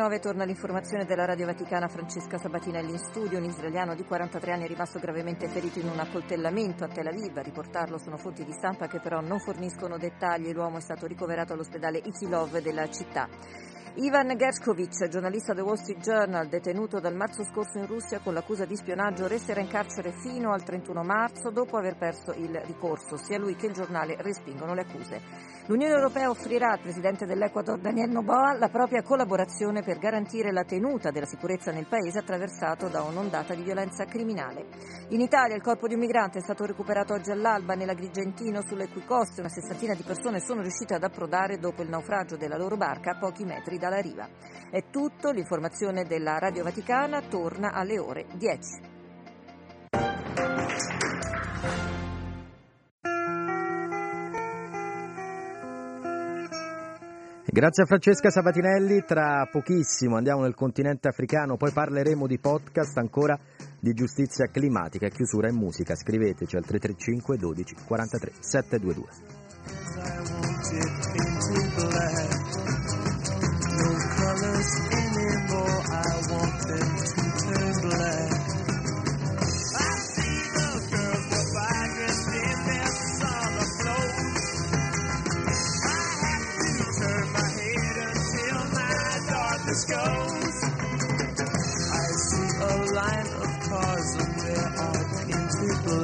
Alle ore 9 torna l'informazione della Radio Vaticana Francesca Sabatinelli in studio. Un israeliano di 43 anni è rimasto gravemente ferito in un accoltellamento a Tel Aviv. A riportarlo sono fonti di stampa che però non forniscono dettagli. L'uomo è stato ricoverato all'ospedale Ichilov della città. Ivan Gershkovich, giornalista del Wall Street Journal, detenuto dal marzo scorso in Russia con l'accusa di spionaggio, resterà in carcere fino al 31 marzo dopo aver perso il ricorso. Sia lui che il giornale respingono le accuse. L'Unione Europea offrirà al presidente dell'Ecuador Daniel Noboa la propria collaborazione per garantire la tenuta della sicurezza nel paese attraversato da un'ondata di violenza criminale. In Italia il corpo di un migrante è stato recuperato oggi all'alba nell'Agrigentino sulle cui coste una sessantina di persone sono riuscite ad approdare dopo il naufragio della loro barca a pochi metri dalla riva. È tutto, l'informazione della Radio Vaticana torna alle ore 10. Grazie a Francesca Sabatinelli, tra pochissimo andiamo nel continente africano, poi parleremo di podcast ancora di giustizia climatica e chiusura in musica. Scriveteci al 335 12 43 722.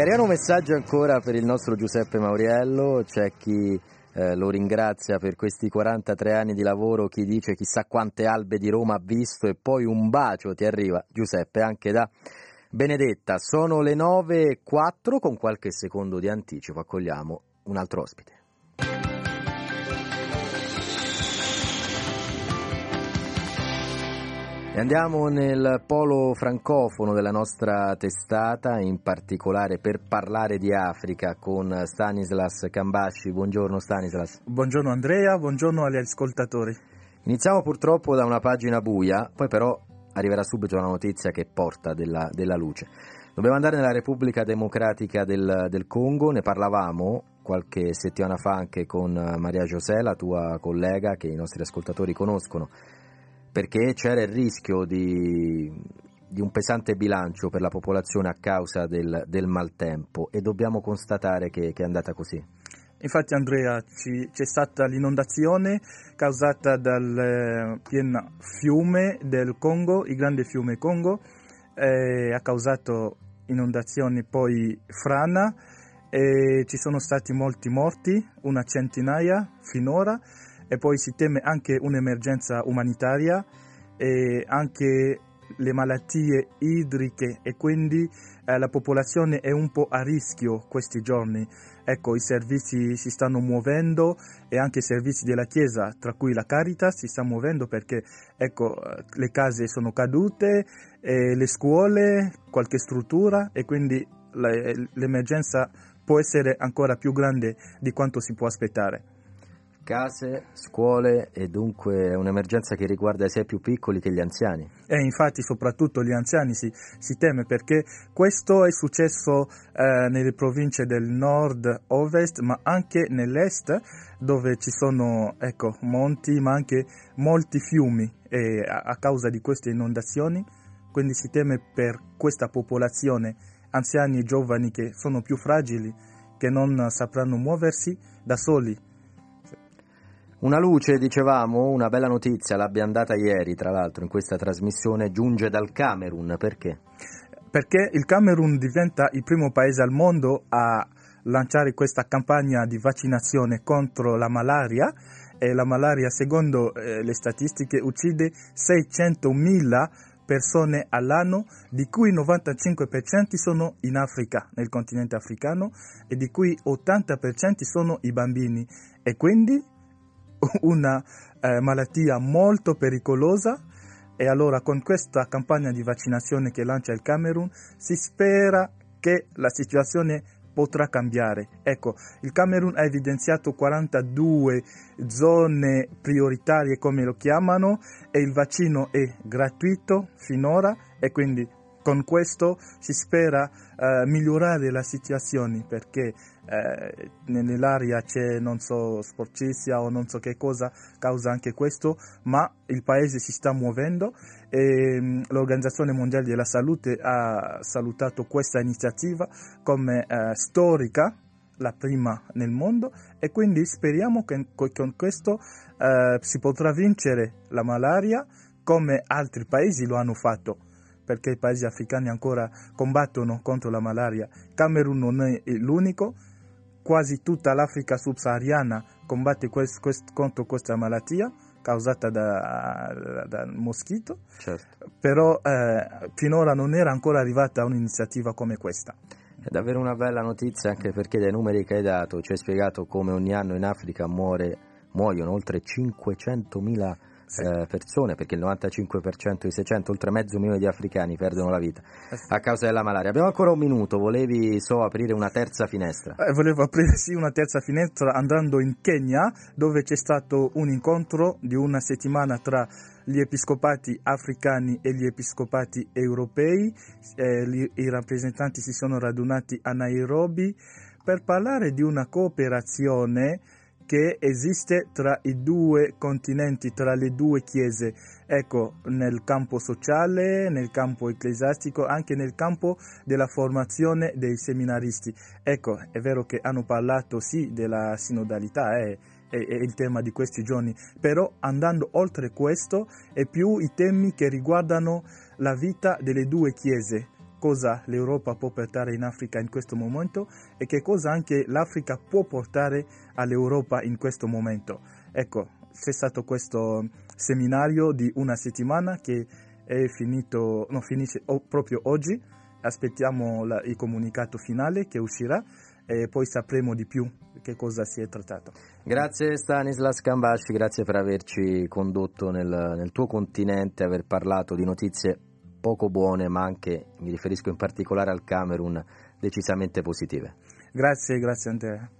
E arriva un messaggio ancora per il nostro Giuseppe Mauriello, c'è chi eh, lo ringrazia per questi 43 anni di lavoro, chi dice chissà quante albe di Roma ha visto e poi un bacio ti arriva Giuseppe anche da Benedetta. Sono le 9.04 con qualche secondo di anticipo, accogliamo un altro ospite. E andiamo nel polo francofono della nostra testata, in particolare per parlare di Africa con Stanislas Cambasci. Buongiorno Stanislas. Buongiorno Andrea, buongiorno agli ascoltatori. Iniziamo purtroppo da una pagina buia, poi però arriverà subito una notizia che porta della, della luce. Dobbiamo andare nella Repubblica Democratica del, del Congo, ne parlavamo qualche settimana fa anche con Maria José, la tua collega che i nostri ascoltatori conoscono perché c'era il rischio di, di, un pesante bilancio per la popolazione a causa del, del maltempo e dobbiamo constatare che, che, è andata così. Infatti Andrea, ci, c'è stata l'inondazione causata dal eh, fiume del Congo, il grande fiume Congo, eh, ha causato inondazioni poi frana e ci sono stati molti morti, una centinaia finora e poi si teme anche un'emergenza umanitaria e anche le malattie idriche e quindi eh, la popolazione è un po' a rischio questi giorni. Ecco, i servizi si stanno muovendo e anche i servizi della Chiesa, tra cui la Caritas, si sta muovendo perché ecco, le case sono cadute, le scuole, qualche struttura e quindi l'emergenza può essere ancora più grande di quanto si può aspettare. Case, scuole e dunque un'emergenza che riguarda sia i più piccoli che gli anziani. E infatti soprattutto gli anziani si, si teme perché questo è successo eh, nelle province del nord-ovest ma anche nell'est dove ci sono ecco, monti ma anche molti fiumi e a, a causa di queste inondazioni quindi si teme per questa popolazione anziani e giovani che sono più fragili, che non sapranno muoversi da soli. Una luce, dicevamo, una bella notizia, l'abbiamo data ieri, tra l'altro, in questa trasmissione, giunge dal Camerun. Perché? Perché il Camerun diventa il primo paese al mondo a lanciare questa campagna di vaccinazione contro la malaria e la malaria, secondo eh, le statistiche, uccide 600.000 persone all'anno, di cui il 95% sono in Africa, nel continente africano, e di cui 80% sono i bambini. E quindi una eh, malattia molto pericolosa. E allora con questa campagna di vaccinazione che lancia il Camerun si spera che la situazione potrà cambiare. Ecco, il Camerun ha evidenziato 42 zone prioritarie, come lo chiamano, e il vaccino è gratuito finora e quindi con questo si spera uh, migliorare la situazione perché eh, nell'aria c'è non so sporcizia o non so che cosa causa anche questo ma il paese si sta muovendo e mh, l'Organizzazione Mondiale della Salute ha salutato questa iniziativa come eh, storica la prima nel mondo e quindi speriamo che con questo eh, si potrà vincere la malaria come altri paesi lo hanno fatto perché i paesi africani ancora combattono contro la malaria. Camerun non è l'unico, quasi tutta l'Africa subsahariana combatte quest, quest, contro questa malattia causata dal da moschito, certo. però eh, finora non era ancora arrivata un'iniziativa come questa. È davvero una bella notizia anche perché dai numeri che hai dato ci hai spiegato come ogni anno in Africa muore, muoiono oltre 500.000 sì. Eh, persone, perché il 95% dei 600, oltre mezzo milione di africani perdono la vita eh a causa della malaria. Abbiamo ancora un minuto, volevi so aprire una terza finestra? Eh, volevo aprire sì una terza finestra andando in Kenya dove c'è stato un incontro di una settimana tra gli episcopati africani e gli episcopati europei, eh, gli, i rappresentanti si sono radunati a Nairobi per parlare di una cooperazione che esiste tra i due continenti, tra le due chiese, ecco, nel campo sociale, nel campo ecclesiastico, anche nel campo della formazione dei seminaristi. Ecco, è vero che hanno parlato sì della sinodalità, è, è, è il tema di questi giorni, però andando oltre questo è più i temi che riguardano la vita delle due chiese cosa l'Europa può portare in Africa in questo momento e che cosa anche l'Africa può portare all'Europa in questo momento. Ecco, c'è stato questo seminario di una settimana che è finito, no, finisce proprio oggi. Aspettiamo la, il comunicato finale che uscirà e poi sapremo di più che cosa si è trattato. Grazie Stanislas Cambasci, grazie per averci condotto nel, nel tuo continente, aver parlato di notizie poco buone, ma anche, mi riferisco in particolare al Camerun, decisamente positive. Grazie, grazie Andrea. Sai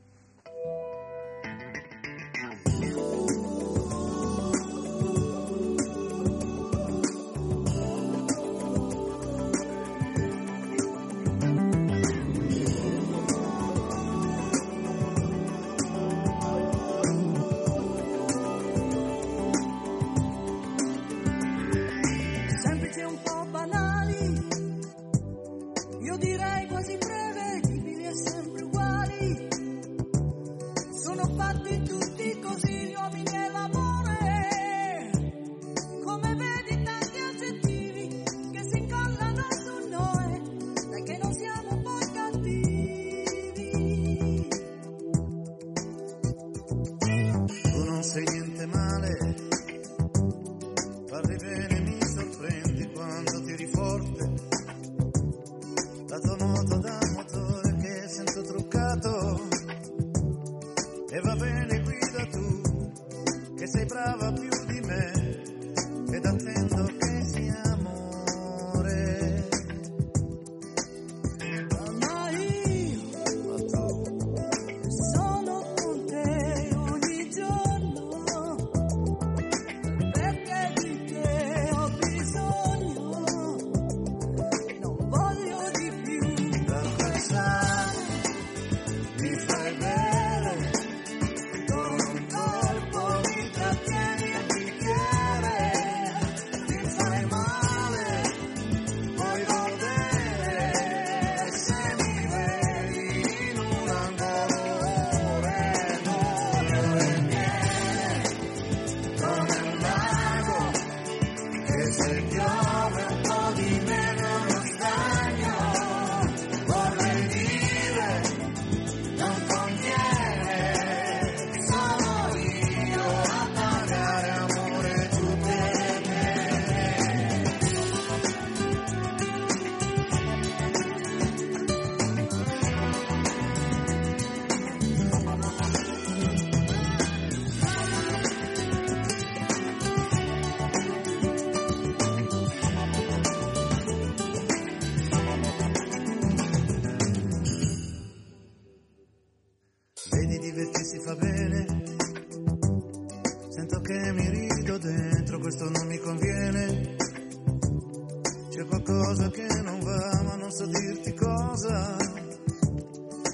C'è qualcosa che non va Ma non so dirti cosa.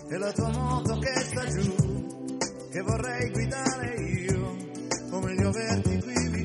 È la tua moto che sta giù Che vorrei guidare io O meglio averti qui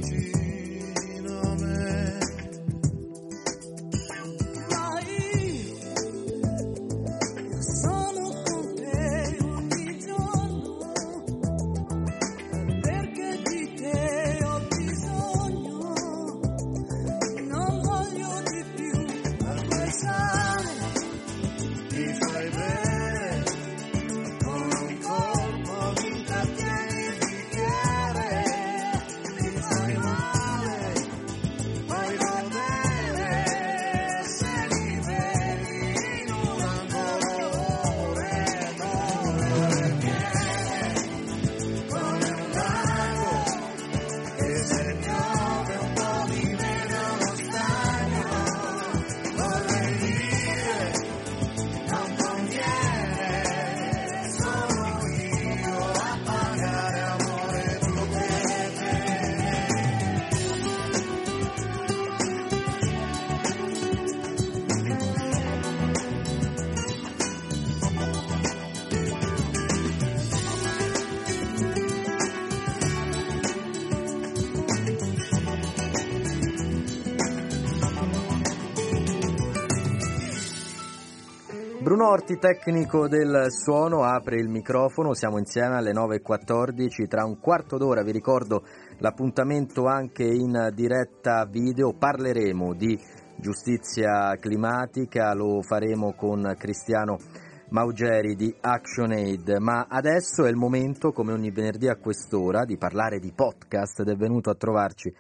Bruno Orti, tecnico del suono, apre il microfono, siamo insieme alle 9.14, tra un quarto d'ora vi ricordo l'appuntamento anche in diretta video, parleremo di giustizia climatica, lo faremo con Cristiano Maugeri di ActionAid, ma adesso è il momento, come ogni venerdì a quest'ora, di parlare di podcast ed è venuto a trovarci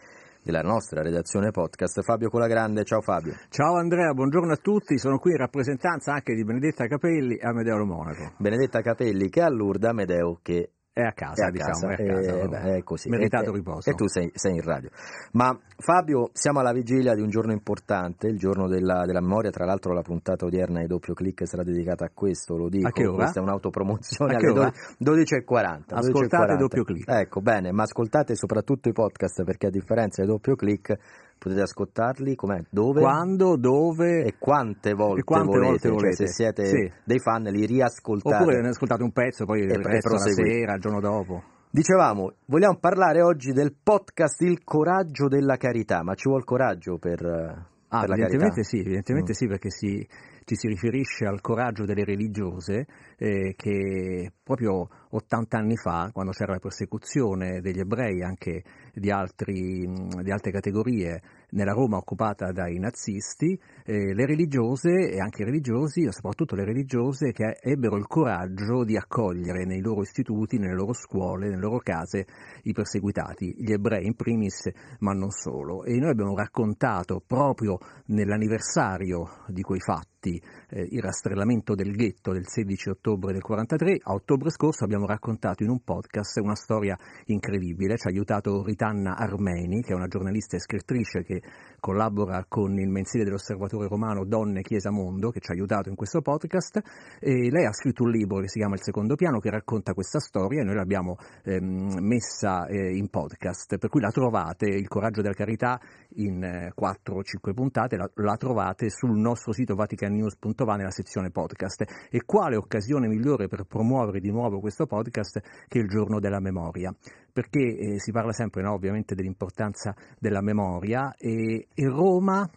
della nostra redazione podcast Fabio Colagrande. Ciao Fabio. Ciao Andrea, buongiorno a tutti, sono qui in rappresentanza anche di Benedetta Capelli e Amedeo Monaco. Benedetta Capelli che è a Lourdes, Amedeo che è a casa, è a diciamo, casa. è a casa. Beh, è così. Meritato e, riposo. E tu sei, sei, in radio. Ma Fabio, siamo alla vigilia di un giorno importante, il giorno della, della memoria, tra l'altro la puntata odierna di doppio clic sarà dedicata a questo, lo dico, a che ora? questa è un'autopromozione alle 12.40. Ascoltate 12.40. doppio clic. Ecco, bene, ma ascoltate soprattutto i podcast perché a differenza di doppio clic potete ascoltarli com'è? Dove? Quando, dove e quante volte e quante volete, volte volete. Cioè, se siete sì. dei fan li riascoltate. Oppure ne ascoltate un pezzo, poi il resto la sera, il giorno dopo. Dicevamo, vogliamo parlare oggi del podcast Il coraggio della carità, ma ci vuole coraggio per, ah, per la evidentemente carità? sì, evidentemente mm. sì, perché si, ci si riferisce al coraggio delle religiose eh, che proprio 80 anni fa, quando c'era la persecuzione degli ebrei anche di, altri, di altre categorie nella Roma occupata dai nazisti, eh, le religiose e anche i religiosi, soprattutto le religiose, che ebbero il coraggio di accogliere nei loro istituti, nelle loro scuole, nelle loro case i perseguitati, gli ebrei in primis, ma non solo. E noi abbiamo raccontato proprio nell'anniversario di quei fatti, eh, il rastrellamento del ghetto del 16 ottobre del 43, a ottobre scorso abbiamo raccontato in un podcast una storia incredibile, ci ha aiutato Ritanna Armeni, che è una giornalista e scrittrice che collabora con il mensile dell'osservatore romano Donne, Chiesa, Mondo, che ci ha aiutato in questo podcast, e lei ha scritto un libro che si chiama Il secondo piano, che racconta questa storia e noi l'abbiamo ehm, messa eh, in podcast, per cui la trovate, Il coraggio della carità, in eh, 4 o 5 puntate, la, la, trovate sul nostro sito vaticannews.va nella sezione podcast. E quale occasione migliore per promuovere di nuovo questo podcast che il giorno della memoria? Perché eh, si parla sempre no, ovviamente dell'importanza della memoria e, e Roma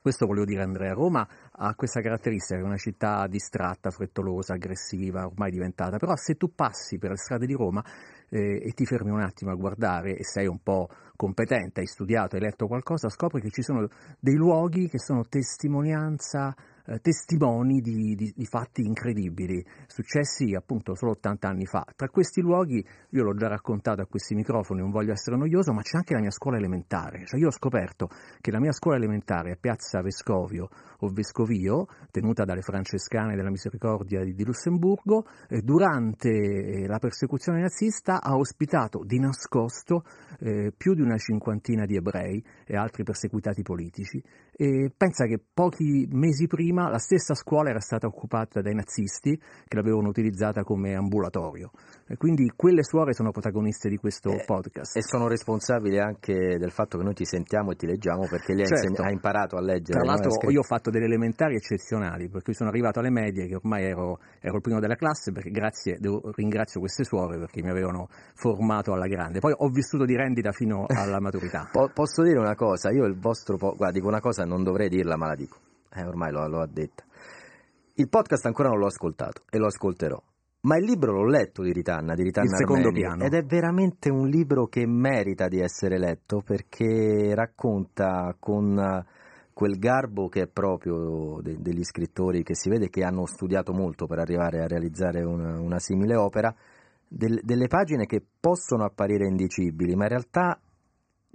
questo volevo dire Andrea, Roma ha questa caratteristica, è una città distratta, frettolosa, aggressiva, ormai diventata, però se tu passi per le strade di Roma eh, e ti fermi un attimo a guardare e sei un po' competente, hai studiato, hai letto qualcosa, scopri che ci sono dei luoghi che sono testimonianza eh, testimoni di, di, di, fatti incredibili, successi appunto solo 80 anni fa. Tra questi luoghi, io l'ho già raccontato a questi microfoni, non voglio essere noioso, ma c'è anche la mia scuola elementare. Cioè io ho scoperto che la mia scuola elementare a Piazza Vescovio o Vescovio, tenuta dalle francescane della Misericordia di, Lussemburgo, eh, durante eh, la persecuzione nazista ha ospitato di nascosto eh, più di una cinquantina di ebrei e altri perseguitati politici. E pensa che pochi mesi prima la stessa scuola era stata occupata dai nazisti che l'avevano utilizzata come ambulatorio. E quindi quelle suore sono protagoniste di questo eh, podcast. E sono responsabili anche del fatto che noi ti sentiamo e ti leggiamo perché lei certo. ha imparato a leggere. Tra l'altro io ho fatto delle elementari eccezionali, per cui sono arrivato alle medie che ormai ero, ero il primo della classe, perché grazie, devo, ringrazio queste suore perché mi avevano formato alla grande. Poi ho vissuto di rendita fino alla maturità. posso dire una cosa? Io il vostro... Po- guarda, dico una cosa non dovrei dirla, ma la dico. Eh, ormai lo ha detta. Il podcast ancora non l'ho ascoltato e lo ascolterò. Ma il libro l'ho letto di Ritanna, di Ritanna il secondo piano. ed è veramente un libro che merita di essere letto perché racconta con quel garbo che è proprio de- degli scrittori che si vede che hanno studiato molto per arrivare a realizzare una, una simile opera, del- delle pagine che possono apparire indicibili, ma in realtà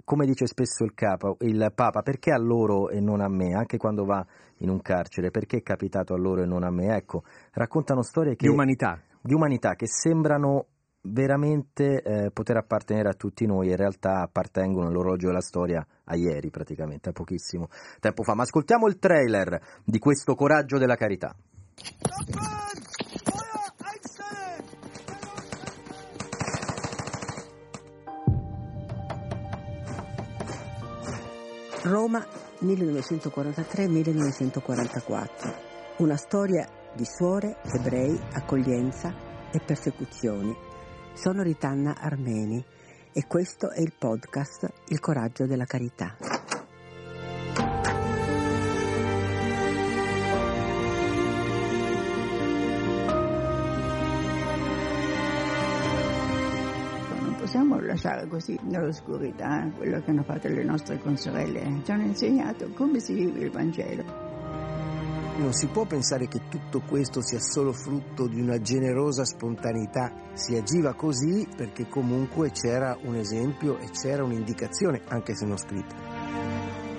come dice spesso il, capo, il, Papa, perché a loro e non a me, anche quando va in un carcere, perché è capitato a loro e non a me? Ecco, raccontano storie che, di umanità. Di umanità che sembrano veramente eh, poter appartenere a tutti noi, in realtà appartengono all'orologio della storia a ieri praticamente, a pochissimo tempo fa. Ma ascoltiamo il trailer di questo coraggio della carità. Roma 1943-1944. Una storia di suore, ebrei, accoglienza e persecuzioni. Sono Ritanna Armeni e questo è il podcast Il coraggio della carità. possiamo lasciare così nell'oscurità quello che hanno fatto le nostre consorelle. Ci hanno insegnato come si vive il Vangelo. Non si può pensare che tutto questo sia solo frutto di una generosa spontaneità. Si agiva così perché comunque c'era un esempio e c'era un'indicazione, anche se non scritta.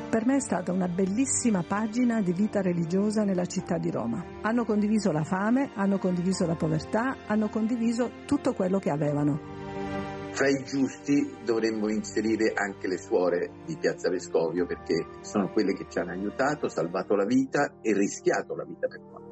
Per me è stata una bellissima pagina di vita religiosa nella città di Roma. Hanno condiviso la fame, hanno condiviso la povertà, hanno condiviso tutto quello che avevano. Fra i giusti dovremmo inserire anche le suore di Piazza Vescovio perché sono quelle che ci hanno aiutato, salvato la vita e rischiato la vita per noi.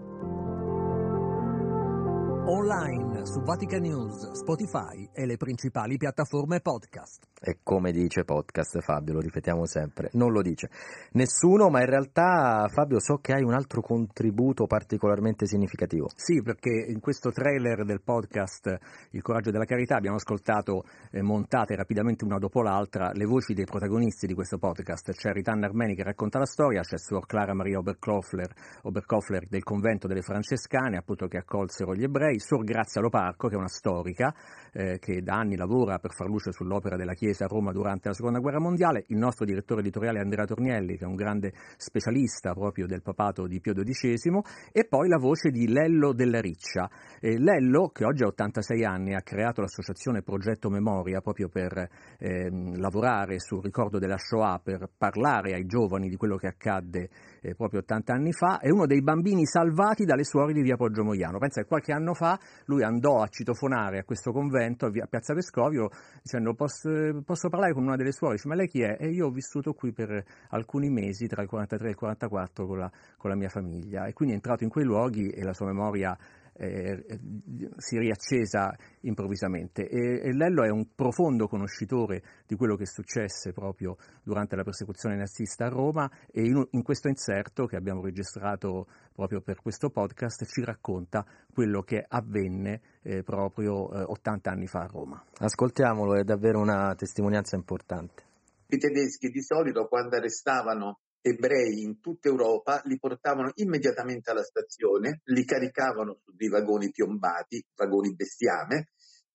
Online su Vatican News, Spotify e le principali piattaforme podcast. E come dice podcast Fabio, lo ripetiamo sempre, non lo dice nessuno, ma in realtà Fabio so che hai un altro contributo particolarmente significativo. Sì, perché in questo trailer del podcast Il coraggio della carità abbiamo ascoltato eh, montate rapidamente una dopo l'altra le voci dei protagonisti di questo podcast. C'è Ritanna Armeni che racconta la storia, c'è Suor Clara Maria Oberkofler, Oberkofler del convento delle francescane, appunto che accolsero gli ebrei, Suor Grazia Loparco che è una storica eh, che da anni lavora per far luce sull'opera della Chiesa a Roma durante la Seconda Guerra Mondiale, il nostro direttore editoriale Andrea Tornielli, che è un grande specialista proprio del papato di Pio XII, e poi la voce di Lello della Riccia. Eh, Lello, che oggi ha 86 anni, ha creato l'associazione Progetto Memoria proprio per eh, lavorare sul ricordo della Shoah, per parlare ai giovani di quello che accadde eh, proprio 80 anni fa, è uno dei bambini salvati dalle suore di via Poggio Moiano. Pensa che qualche anno fa lui andò a citofonare a questo convento a, a Piazza Vescovio dicendo posso, posso, parlare con una delle suore? Dice, ma lei chi è? E io ho vissuto qui per alcuni mesi, tra il 43 e il 44, con la, con la mia famiglia. E quindi è entrato in quei luoghi e la sua memoria eh, si riaccesa improvvisamente. E, e, Lello è un profondo conoscitore di quello che successe proprio durante la persecuzione nazista a Roma e in, in questo inserto che abbiamo registrato proprio per questo podcast ci racconta quello che avvenne eh, proprio eh, 80 anni fa a Roma. Ascoltiamolo, è davvero una testimonianza importante. I tedeschi di solito quando arrestavano ebrei in tutta Europa li portavano immediatamente alla stazione, li caricavano su dei vagoni piombati, vagoni bestiame,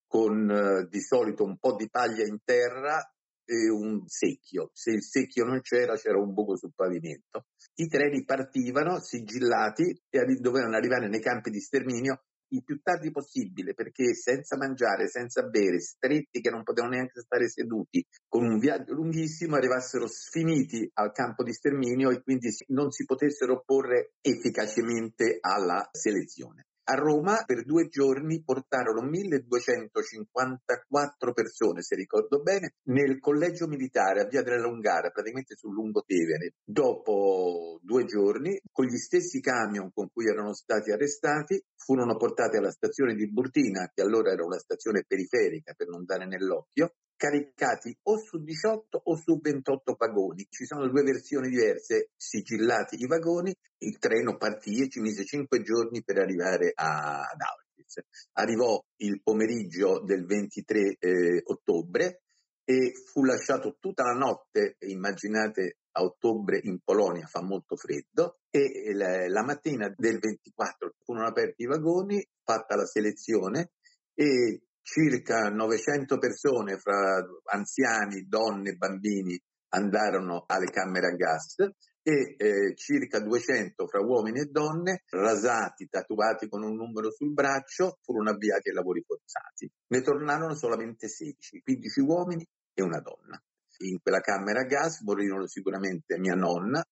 con eh, di solito un po' di paglia in terra e un secchio. Se il secchio non c'era, c'era un buco sul pavimento. I treni partivano sigillati e dovevano arrivare nei campi di sterminio il più tardi possibile perché senza mangiare, senza bere, stretti che non potevano neanche stare seduti, con un viaggio lunghissimo arrivassero sfiniti al campo di sterminio e quindi non si potessero opporre efficacemente alla selezione. A Roma per due giorni portarono 1254 persone, se ricordo bene, nel collegio militare a Via della Lungara, praticamente sul Lungotevere. Dopo due giorni, con gli stessi camion con cui erano stati arrestati, furono portati alla stazione di Burtina, che allora era una stazione periferica per non dare nell'occhio, caricati o su 18 o su 28 vagoni. Ci sono due versioni diverse, sigillati i vagoni, il treno partì e ci mise 5 giorni per arrivare ad Auschwitz. Arrivò il pomeriggio del 23 eh, ottobre e fu lasciato tutta la notte, immaginate a ottobre in Polonia fa molto freddo e la, la mattina del 24 furono aperti i vagoni, fatta la selezione e circa 900 persone fra anziani, donne e bambini andarono alle camere a gas e eh, circa 200 fra uomini e donne, rasati, tatuati con un numero sul braccio, furono avviati ai lavori forzati. Ne tornarono solamente 16, 15 uomini e una donna. In quella camera a gas morirono sicuramente mia nonna,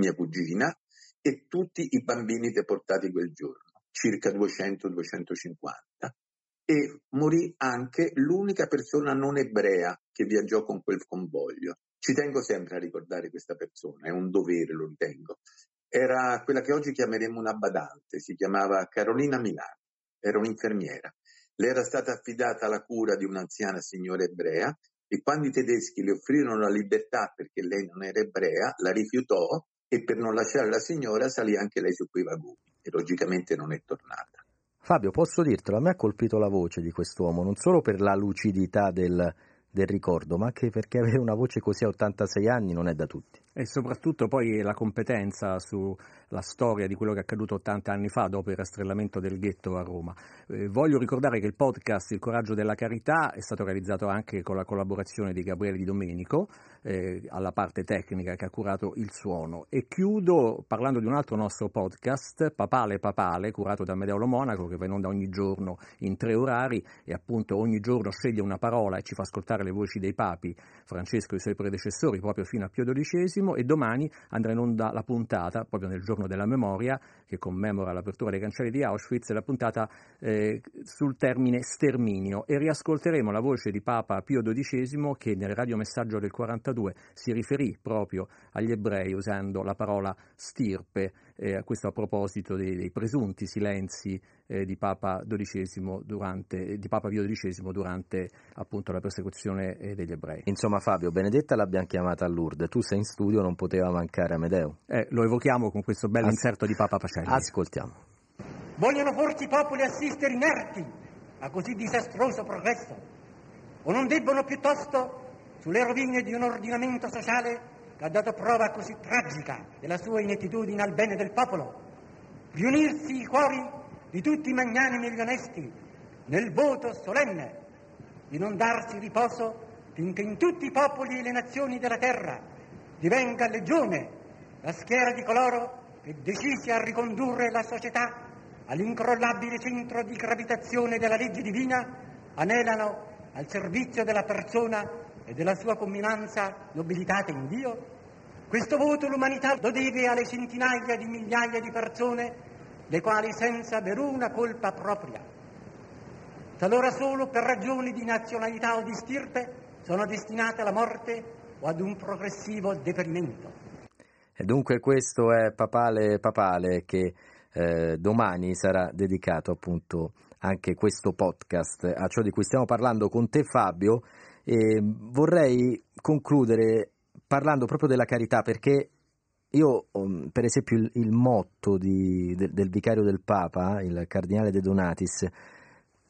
mia cugina e tutti i bambini deportati quel giorno, circa 200-250 e morì anche l'unica persona non ebrea che viaggiò con quel convoglio. Ci tengo sempre a ricordare questa persona, è un dovere, lo ritengo. Era quella che oggi chiameremo una badante, si chiamava Carolina Milano, era un'infermiera. Le era stata affidata la cura di un'anziana signora ebrea e quando i tedeschi le offrirono la libertà perché lei non era ebrea, la rifiutò e per non lasciare la signora salì anche lei su quei vagoni e logicamente non è tornata. Fabio, posso dirtelo, a me ha colpito la voce di quest'uomo, non solo per la lucidità del, del ricordo, ma anche perché avere una voce così a 86 anni non è da tutti. E soprattutto poi la competenza sulla storia di quello che è accaduto 80 anni fa dopo il rastrellamento del ghetto a Roma. Eh, voglio ricordare che il podcast Il coraggio della carità è stato realizzato anche con la collaborazione di Gabriele Di Domenico eh, alla parte tecnica che ha curato il suono. E chiudo parlando di un altro nostro podcast, Papale Papale, curato da Medeolo Monaco, che va in onda ogni giorno in tre orari e appunto ogni giorno sceglie una parola e ci fa ascoltare le voci dei papi, Francesco e i suoi predecessori, proprio fino a Pio XII e domani andrà in onda la puntata, proprio nel giorno della memoria, che commemora l'apertura dei cancelli di Auschwitz, la puntata eh, sul termine sterminio. E riascolteremo la voce di Papa Pio XII che nel radiomessaggio del 42 si riferì proprio agli ebrei usando la parola stirpe eh, questo a proposito dei, dei presunti silenzi eh, di, Papa durante, di, Papa Pio XII durante appunto la persecuzione eh, degli ebrei. Insomma Fabio, Benedetta l'abbiamo chiamata a Lourdes, tu sei in studio, non poteva mancare Amedeo. Eh, lo evochiamo con questo bel As- inserto di Papa Pacelli. Ascoltiamo. Vogliono forse i popoli assistere inerti a così disastroso progresso? O non debbono piuttosto, sulle rovine di un ordinamento sociale che ha dato prova così tragica della sua inettitudine al bene del popolo, riunirsi i cuori di tutti i magnanimi e gli onesti nel voto solenne di non darsi riposo finché in tutti i popoli e le nazioni della terra divenga legione la schiera di coloro che decisi a ricondurre la società all'incrollabile centro di gravitazione della legge divina anelano al servizio della persona e della sua combinanza nobilitate in Dio? Questo voto l'umanità lo deve alle centinaia di migliaia di persone le quali senza veruna colpa propria, talora solo per ragioni di nazionalità o di stirpe, sono destinate alla morte o ad un progressivo deperimento. E dunque questo è Papale Papale che eh, domani sarà dedicato appunto anche questo podcast a ciò di cui stiamo parlando con te Fabio e vorrei concludere parlando proprio della carità perché io, um, per esempio, il, il motto di, del, del, vicario del Papa, il cardinale De Donatis,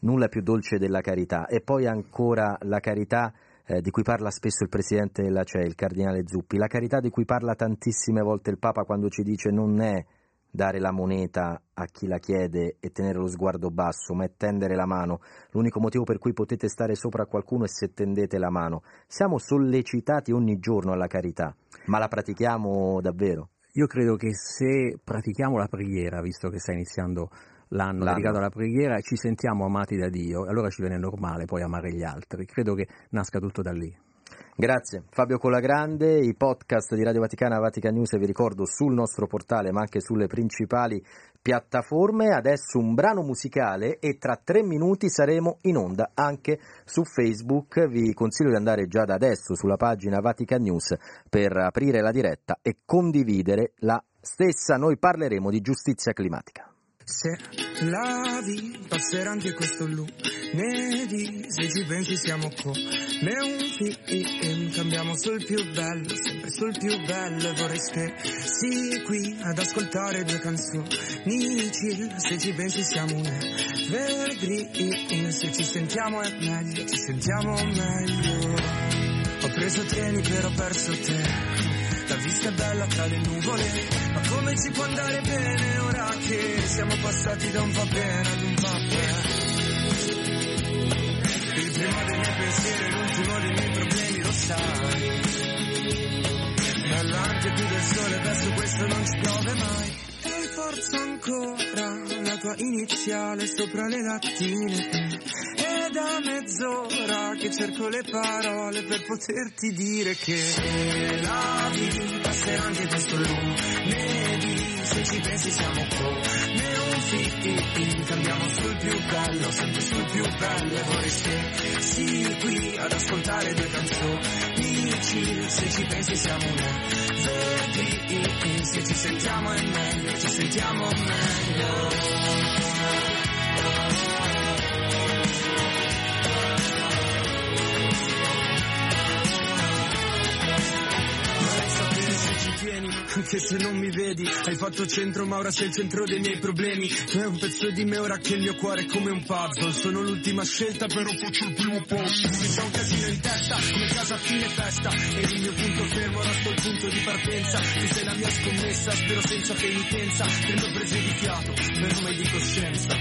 nulla più dolce della carità, e poi ancora la carità eh, di cui parla spesso il presidente della CE, il cardinale Zuppi, la carità di cui parla tantissime volte il Papa quando ci dice non è dare la moneta a chi la chiede e tenere lo sguardo basso, ma è tendere la mano. L'unico motivo per cui potete stare sopra a qualcuno è se tendete la mano. Siamo sollecitati ogni giorno alla carità, ma la pratichiamo davvero? Io credo che se pratichiamo la preghiera, visto che sta iniziando l'anno, l'anno. dedicato alla preghiera, ci sentiamo amati da Dio, allora ci viene normale poi amare gli altri. Credo che nasca tutto da lì. Grazie Fabio Colagrande, i podcast di Radio Vaticana Vatican News vi ricordo sul nostro portale ma anche sulle principali piattaforme. Adesso un brano musicale e tra tre minuti saremo in onda anche su Facebook. Vi consiglio di andare già da adesso sulla pagina Vatican News per aprire la diretta e condividere la stessa. Noi parleremo di giustizia climatica. Se la vi passerà anche questo lunedì, se ci pensi siamo come un film, cambiamo sul più bello, sempre sul più bello, vorrei stessi qui ad ascoltare due canzoni. Chill, se ci pensi siamo un evergreen, se ci sentiamo è meglio, ci sentiamo meglio. Ho preso treni però ho perso te la vista è bella tra le nuvole, ma come ci può andare bene ora che siamo passati da un va bene ad un va bene? Il primo dei miei pensieri, l'ultimo dei miei problemi, lo sai. Bella anche più del sole, adesso questo non ci piove mai. E forza ancora la tua iniziale sopra le lattine da mezz'ora che cerco le parole per poterti dire che la vita sarà anche questo lunedì se ci pensi siamo come un film cambiamo sul più bello sempre sul più bello. E vorrei sì qui ad ascoltare due canzoni. Se ci pensi siamo una verdi se ci sentiamo è meglio ci sentiamo meglio tieni, anche se non mi vedi. Hai fatto centro, ma ora sei il centro dei miei problemi. Tu hai un pezzo di me ora che il mio cuore è come un puzzle. Sono l'ultima scelta, però faccio il primo posto. Se c'è un casino in testa, come casa a fine festa. E il mio punto fermo, ora sto il punto di partenza. Tu sei la mia scommessa, spero senza penitenza. Prendo prese di fiato, però mai di coscienza.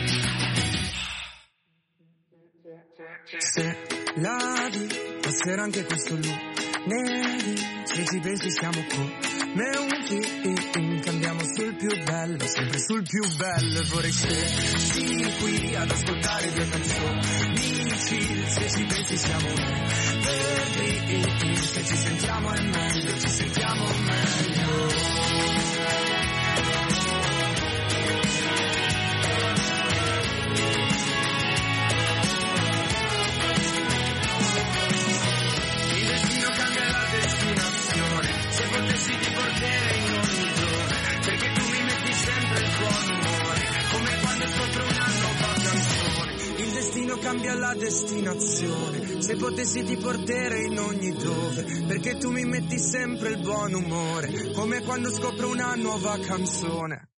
Se la vi passerà anche questo lunedì, se ci pensi siamo qua come un film cambiamo sul più bello, sempre sul più bello e vorrei stessi qui ad ascoltare due canzoni se ci pensi siamo verdi, se ci sentiamo è meglio, ci sentiamo meglio. Potessi ti porterei in ogni dove, perché tu mi metti sempre il buon umore, come quando scopro una nuova canzone.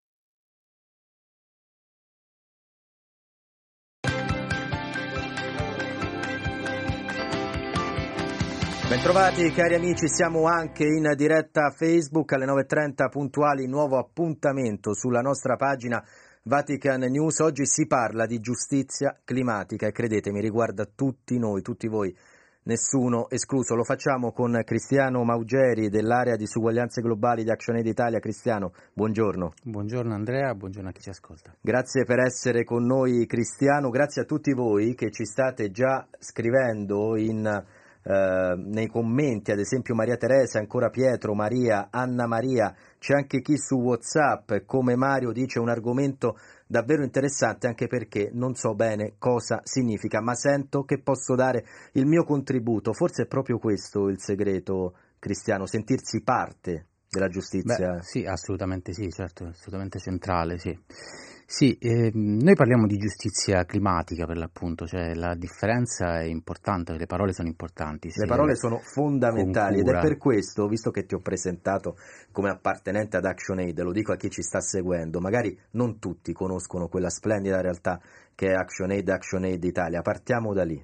Bentrovati cari amici, siamo anche in diretta Facebook alle 9.30 puntuali, nuovo appuntamento sulla nostra pagina Vatican News. Oggi si parla di giustizia climatica e credetemi riguarda tutti noi, tutti voi, nessuno escluso. Lo facciamo con Cristiano Maugeri dell'area di suguaglianze globali di ActionAid Italia. Cristiano, buongiorno. Buongiorno Andrea, buongiorno a chi ci ascolta. Grazie per essere con noi Cristiano, grazie a tutti voi che ci state già scrivendo in eh, nei commenti, ad esempio Maria Teresa, ancora Pietro, Maria, Anna Maria, c'è anche chi su Whatsapp, come Mario dice, un argomento davvero interessante anche perché non so bene cosa significa, ma sento che posso dare il mio contributo. Forse è proprio questo il segreto cristiano, sentirsi parte della giustizia. Beh, sì, assolutamente sì, certo, assolutamente centrale, sì. Sì, eh, noi parliamo di giustizia climatica per l'appunto, cioè la differenza è importante, le parole sono importanti. Le parole sono fondamentali ed è per questo, visto che ti ho presentato come appartenente ad ActionAid, lo dico a chi ci sta seguendo, magari non tutti conoscono quella splendida realtà che è ActionAid, ActionAid Italia, partiamo da lì.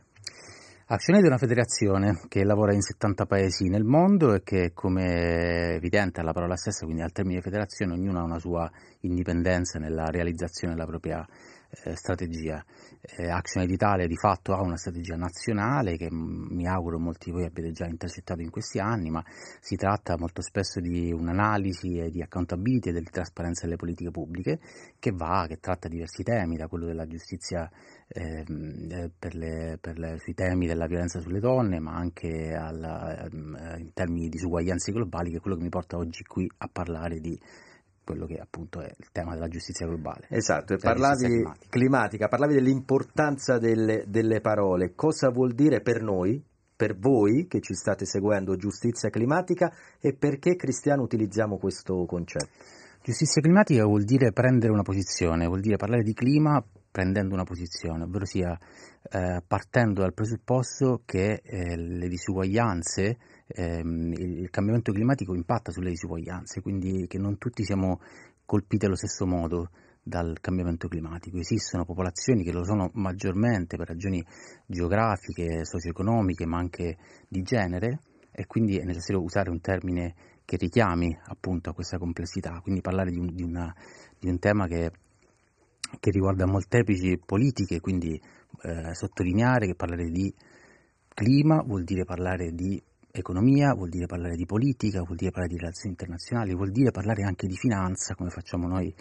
ActionAid è una federazione che lavora in 70 paesi nel mondo e che, come evidente alla parola stessa, quindi al termine federazione, ognuno ha una sua indipendenza nella realizzazione della propria eh, strategia. Eh, ActionAid Italia di fatto ha una strategia nazionale che mi auguro molti di voi abbiate già intercettato in questi anni, ma si tratta molto spesso di un'analisi e di accountability e di trasparenza delle politiche pubbliche che va, che tratta diversi temi, da quello della giustizia ehm, eh, per le, per le, sui temi della violenza sulle donne, ma anche alla, ehm, in termini di disuguaglianze globali, che è quello che mi porta oggi qui a parlare di quello che appunto è il tema della giustizia globale. Esatto, e parlavi climatica. climatica. parlavi dell'importanza delle, delle parole. Cosa vuol dire per noi, per voi che ci state seguendo, giustizia climatica e perché cristiano utilizziamo questo concetto? Giustizia climatica vuol dire prendere una posizione, vuol dire parlare di clima prendendo una posizione, ovvero sia eh, partendo dal presupposto che eh, le disuguaglianze ehm, il cambiamento climatico impatta sulle disuguaglianze, quindi che non tutti siamo colpiti allo stesso modo dal cambiamento climatico. Esistono popolazioni che lo sono maggiormente per ragioni geografiche, socio-economiche, ma anche di genere e quindi è necessario usare un termine che richiami appunto a questa complessità, quindi parlare di un, di una, di un tema che, che, riguarda molteplici politiche, quindi eh, sottolineare che parlare di clima vuol dire parlare di economia, vuol dire parlare di politica, vuol dire parlare di relazioni internazionali, vuol dire parlare anche di finanza, come facciamo noi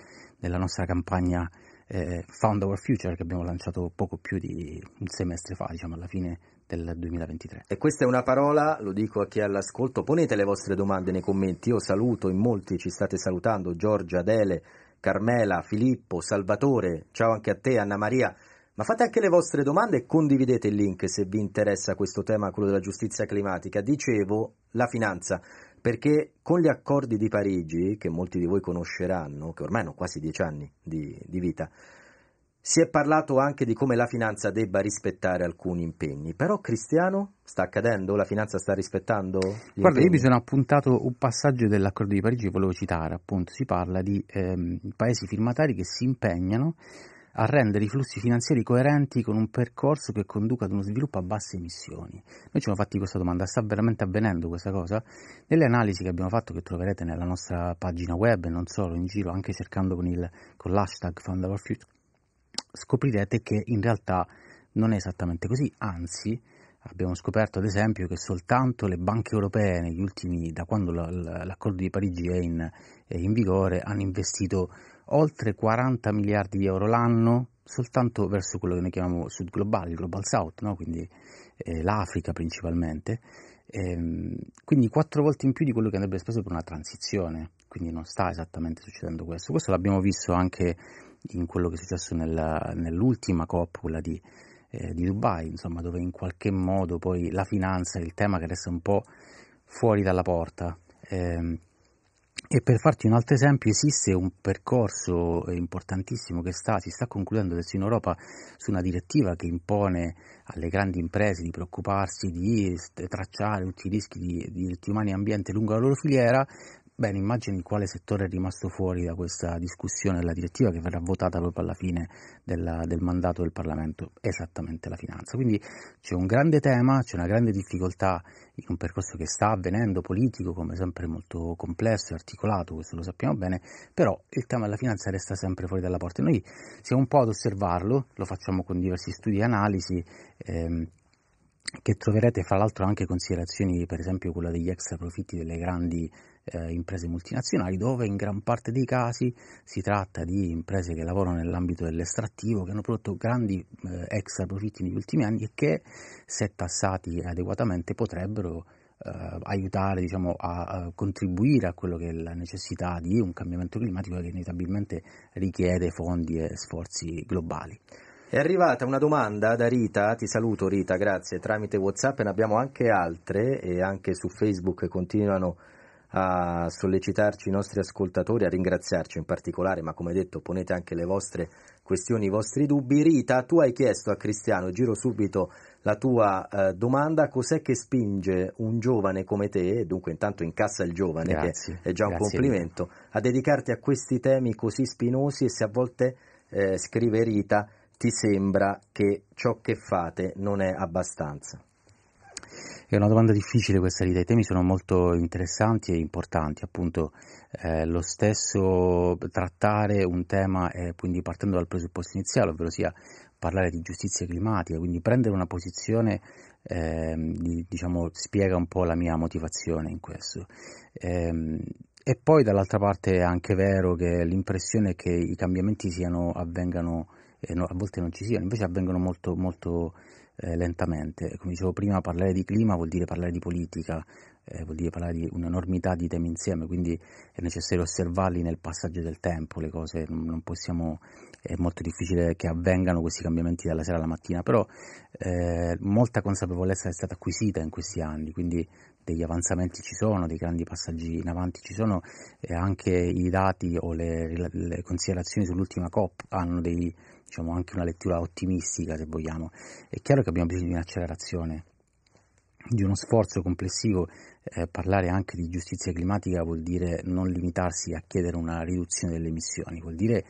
nella nostra campagna eh, Found Our Future che abbiamo lanciato poco più di un semestre fa, diciamo alla fine del 2023. E questa è una parola, lo dico a chi è all'ascolto, ponete le vostre domande nei commenti, io saluto, in molti ci state salutando, Giorgia, Adele, Carmela, Filippo, Salvatore, ciao anche a te, Anna Maria. Ma fate anche le vostre domande e condividete il link se vi interessa questo tema, quello della giustizia climatica. Dicevo, la finanza, perché con gli accordi di Parigi, che molti di voi conosceranno, che ormai hanno quasi dieci anni di, di vita, si è parlato anche di come la finanza debba rispettare alcuni impegni. Però Cristiano sta accadendo? La finanza sta rispettando? Gli Guarda, impegni? io mi sono appuntato un passaggio dell'accordo di Parigi, volevo citare, appunto, si parla di ehm, paesi firmatari che si impegnano a rendere i flussi finanziari coerenti con un percorso che conduca ad uno sviluppo a basse emissioni. Noi ci siamo fatti questa domanda, sta veramente avvenendo questa cosa? Nelle analisi che abbiamo fatto, che troverete nella nostra pagina web e non solo, in giro, anche cercando con, il, con l'hashtag Fund Our Future, scoprirete che in realtà non è esattamente così, anzi abbiamo scoperto ad esempio che soltanto le banche europee negli ultimi, da quando l'accordo di Parigi è in, è in vigore, hanno investito oltre 40 miliardi di euro l'anno soltanto verso quello che noi chiamiamo Sud globale, il Global South, no? quindi eh, l'Africa principalmente, ehm, quindi quattro volte in più di quello che andrebbe speso per una transizione, quindi non sta esattamente succedendo questo. Questo l'abbiamo visto anche in quello che è successo nella, nell'ultima COP, quella di, eh, di Dubai, insomma, dove in qualche modo poi la finanza è il tema che resta un po' fuori dalla porta. Eh, E per farti un altro esempio, esiste un percorso importantissimo che sta, si sta concludendo adesso in Europa su una direttiva che impone alle grandi imprese di preoccuparsi di tracciare tutti i rischi di, di diritti umani e ambiente lungo la loro filiera, Bene, immagini quale settore è rimasto fuori da questa discussione della direttiva che verrà votata proprio alla fine della, del mandato del Parlamento, esattamente la finanza. Quindi c'è un grande tema, c'è una grande difficoltà in un percorso che sta avvenendo politico, come sempre molto complesso e articolato, questo lo sappiamo bene, però il tema della finanza resta sempre fuori dalla porta. Noi siamo un po' ad osservarlo, lo facciamo con diversi studi e analisi. Ehm, che troverete fra l'altro anche considerazioni, per esempio quella degli extra profitti delle grandi eh, imprese multinazionali, dove in gran parte dei casi si tratta di imprese che lavorano nell'ambito dell'estrattivo, che hanno prodotto grandi eh, extra profitti negli ultimi anni e che, se tassati adeguatamente, potrebbero eh, aiutare diciamo, a, a, contribuire a quello che è la necessità di un cambiamento climatico che inevitabilmente richiede fondi e sforzi globali. È arrivata una domanda da Rita, ti saluto Rita, grazie, tramite Whatsapp, ne abbiamo anche altre e anche su Facebook continuano a sollecitarci i nostri ascoltatori, a ringraziarci in particolare, ma come detto ponete anche le vostre questioni, i vostri dubbi. Rita, tu hai chiesto a Cristiano, giro subito la tua eh, domanda, cos'è che spinge un giovane come te, dunque intanto incassa il giovane, grazie, che è già un complimento, a dedicarti a questi temi così spinosi e se a volte, eh, scrive Rita, ti sembra che ciò che fate non è abbastanza? È una domanda difficile questa Rita, i temi sono molto interessanti e importanti, appunto eh, lo stesso trattare un tema, eh, quindi partendo dal presupposto iniziale, ovvero sia parlare di giustizia climatica, quindi prendere una posizione eh, di, diciamo, spiega un po' la mia motivazione in questo. Ehm, e poi dall'altra parte è anche vero che l'impressione è che i cambiamenti siano, avvengano eh, no, a volte non ci siano, invece avvengono molto, molto eh, lentamente. Come dicevo prima, parlare di clima vuol dire parlare di politica, eh, vuol dire parlare di un'enormità di temi insieme, quindi è necessario osservarli nel passaggio del tempo, le cose non possiamo, è molto difficile che avvengano questi cambiamenti dalla sera alla mattina, però eh, molta consapevolezza è stata acquisita in questi anni, quindi degli avanzamenti ci sono, dei grandi passaggi in avanti ci sono e anche i dati o le, le considerazioni sull'ultima COP hanno dei, diciamo, anche una lettura ottimistica se vogliamo. È chiaro che abbiamo bisogno di un'accelerazione, di uno sforzo complessivo, eh, parlare anche di giustizia climatica vuol dire non limitarsi a chiedere una riduzione delle emissioni, vuol dire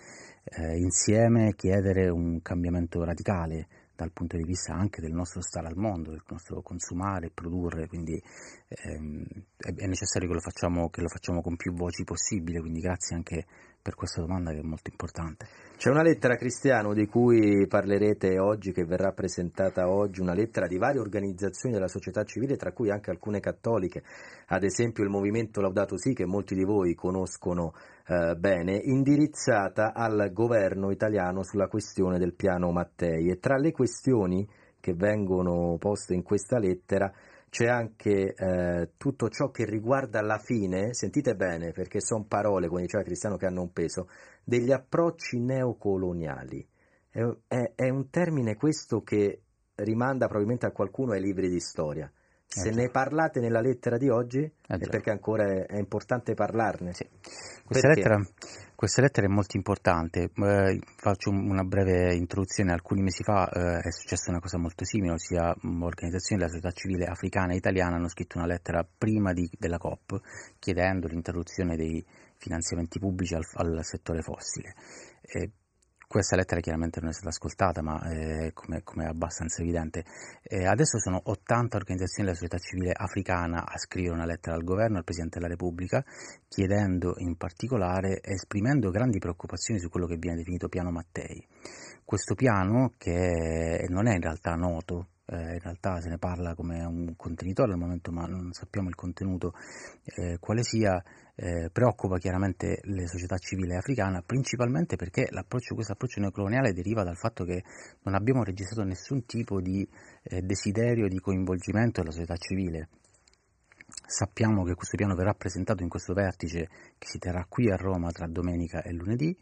eh, insieme chiedere un cambiamento radicale dal punto di vista anche del nostro stare al mondo, del nostro consumare produrre, quindi ehm, è necessario che lo, facciamo, che lo facciamo con più voci possibile, quindi grazie anche per questa domanda che è molto importante. C'è una lettera cristiano di cui parlerete oggi, che verrà presentata oggi, una lettera di varie organizzazioni della società civile, tra cui anche alcune cattoliche, ad esempio il movimento Laudato Si, che molti di voi conoscono eh, bene, indirizzata al governo italiano sulla questione del piano Mattei. E tra le questioni che vengono poste in questa lettera c'è anche eh, tutto ciò che riguarda la fine, sentite bene perché sono parole, come diceva Cristiano, che hanno un peso, degli approcci neocoloniali. È, è, è un termine questo che rimanda probabilmente a qualcuno ai libri di storia. Se Eh, ne parlate nella lettera di oggi è già. perché ancora è, è importante parlarne. Questa Perché? lettera, questa lettera è molto importante, eh, faccio un- una breve introduzione, alcuni mesi fa eh, è successa una cosa molto simile, ossia mh, organizzazioni della società civile africana e italiana hanno scritto una lettera prima di- della COP chiedendo l'interruzione dei finanziamenti pubblici al, al settore fossile. Eh, questa lettera chiaramente non è stata ascoltata, ma eh, come, è abbastanza evidente. Eh, adesso sono 80 organizzazioni della società civile africana a scrivere una lettera al governo, al Presidente della Repubblica, chiedendo in particolare, esprimendo grandi preoccupazioni su quello che viene definito piano Mattei. Questo piano, che non è in realtà noto, eh, in realtà se ne parla come un contenitore al momento, ma non sappiamo il contenuto eh, quale sia, eh, preoccupa chiaramente le società civili africane, principalmente perché questo approccio neocoloniale deriva dal fatto che non abbiamo registrato nessun tipo di eh, desiderio di coinvolgimento della società civile. Sappiamo che questo piano verrà presentato in questo vertice che si terrà qui a Roma tra domenica e lunedì,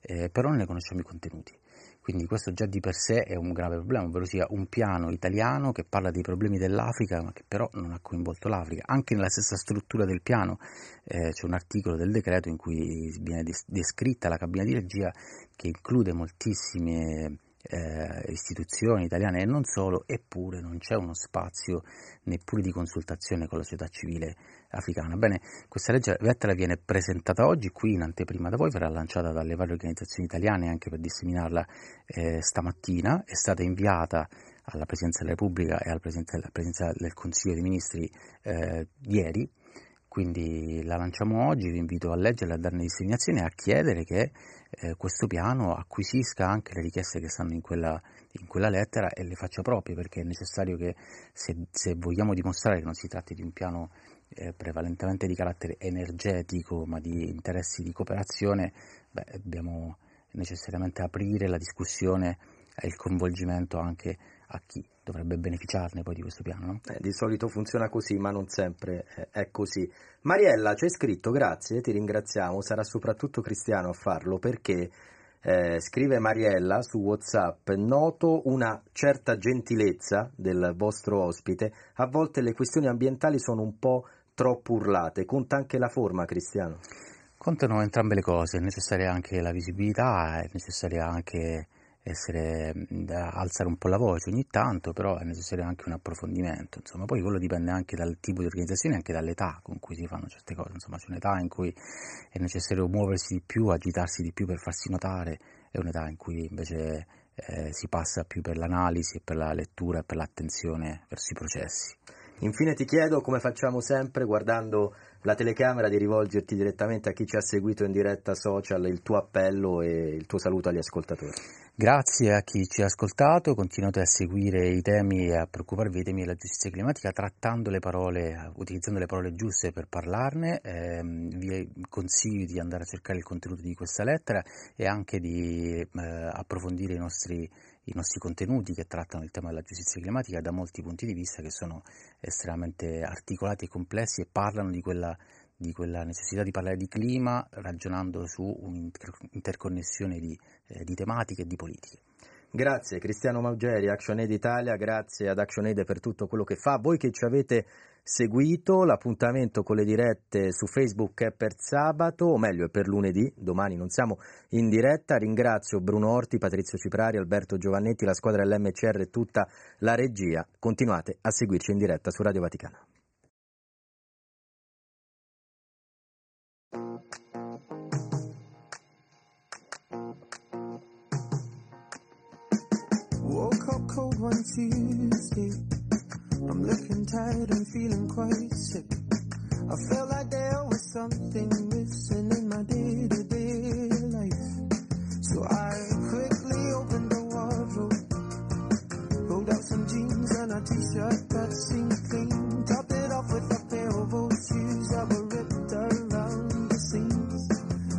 eh, però non ne conosciamo i contenuti. Quindi questo già di per sé è un grave problema, ovvero sia un piano italiano che parla dei problemi dell'Africa, ma che però non ha coinvolto l'Africa. Anche nella stessa struttura del piano eh, c'è un articolo del decreto in cui viene descritta la cabina di regia che include moltissime eh, istituzioni italiane e non solo, eppure non c'è uno spazio neppure di consultazione con la società civile africana. Bene, questa legge lettera viene presentata oggi qui in anteprima da voi, verrà lanciata dalle varie organizzazioni italiane anche per disseminarla eh, stamattina, è stata inviata alla Presidenza della Repubblica e alla Presidenza, alla Presidenza del Consiglio dei Ministri eh, ieri, quindi la lanciamo oggi, vi invito a leggerla, a darne disseminazione e a chiedere che eh, questo piano acquisisca anche le richieste che stanno in quella, in quella lettera e le faccia proprie, perché è necessario che se, se vogliamo dimostrare che non si tratti di un piano eh, prevalentemente di carattere energetico, ma di interessi di cooperazione, beh, dobbiamo necessariamente aprire la discussione e il coinvolgimento anche a chi dovrebbe beneficiarne poi di questo piano. No? Eh, di solito funziona così, ma non sempre è così. Mariella, c'è scritto, grazie, ti ringraziamo, sarà soprattutto Cristiano a farlo perché eh, scrive Mariella su WhatsApp, noto una certa gentilezza del vostro ospite, a volte le questioni ambientali sono un po' troppo urlate, conta anche la forma, Cristiano. Contano entrambe le cose, è necessaria anche la visibilità, è necessaria anche essere, alzare un po' la voce ogni tanto, però è necessario anche un approfondimento, insomma, poi quello dipende anche dal tipo di organizzazione e anche dall'età con cui si fanno certe cose, insomma, c'è un'età in cui è necessario muoversi di più, agitarsi di più per farsi notare, e un'età in cui invece eh, si passa più per l'analisi, per la lettura e per l'attenzione verso i processi. Infine ti chiedo, come facciamo sempre, guardando la telecamera, di rivolgerti direttamente a chi ci ha seguito in diretta social, il tuo appello e il tuo saluto agli ascoltatori. Grazie a chi ci ha ascoltato, continuate a seguire i temi e a preoccuparvi dei temi della giustizia climatica trattando le parole, utilizzando le parole giuste per parlarne. Eh, vi consiglio di andare a cercare il contenuto di questa lettera e anche di eh, approfondire i nostri, i nostri contenuti che trattano il tema della giustizia climatica da molti punti di vista che sono estremamente articolati e complessi e parlano di quella di quella necessità di parlare di clima ragionando su un'interconnessione di, eh, di tematiche e di politiche. Grazie Cristiano Maugeri, ActionAid Italia, grazie ad ActionAid per tutto quello che fa. Voi che ci avete seguito, l'appuntamento con le dirette su Facebook è per sabato, o meglio è per lunedì, domani non siamo in diretta. Ringrazio Bruno Orti, Patrizio Ciprari, Alberto Giovannetti, la squadra dell'MCR e tutta la regia. Continuate a seguirci in diretta su Radio Vaticana. Woke up cold one Tuesday. I'm looking tired and feeling quite sick. I felt like there was something missing in my day to day life. So I quickly opened the wardrobe, pulled out some jeans and a t shirt that seemed clean, topped it off with a pair of old shoes that were ripped around the seams.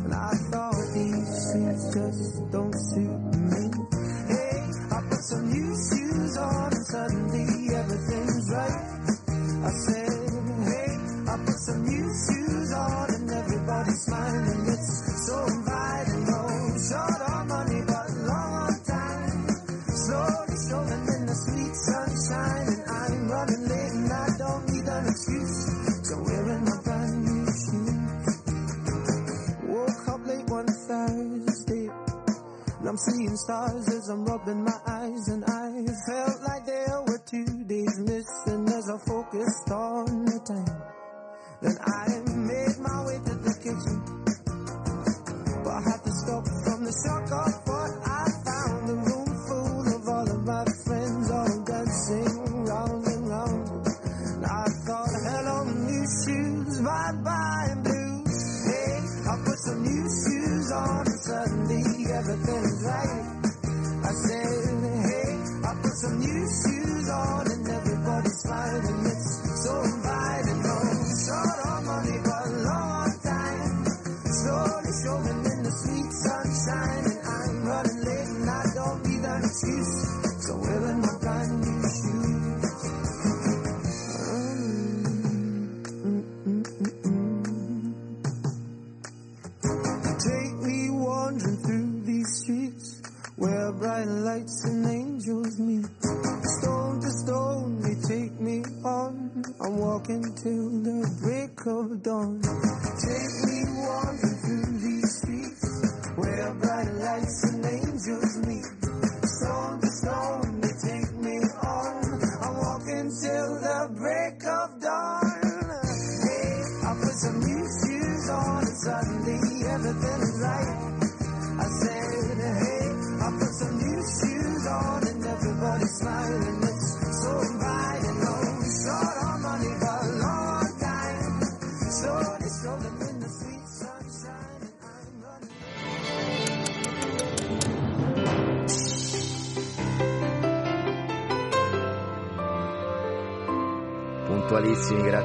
And I thought these shoes just don't suit me. Hey, I put some new shoes on and suddenly something my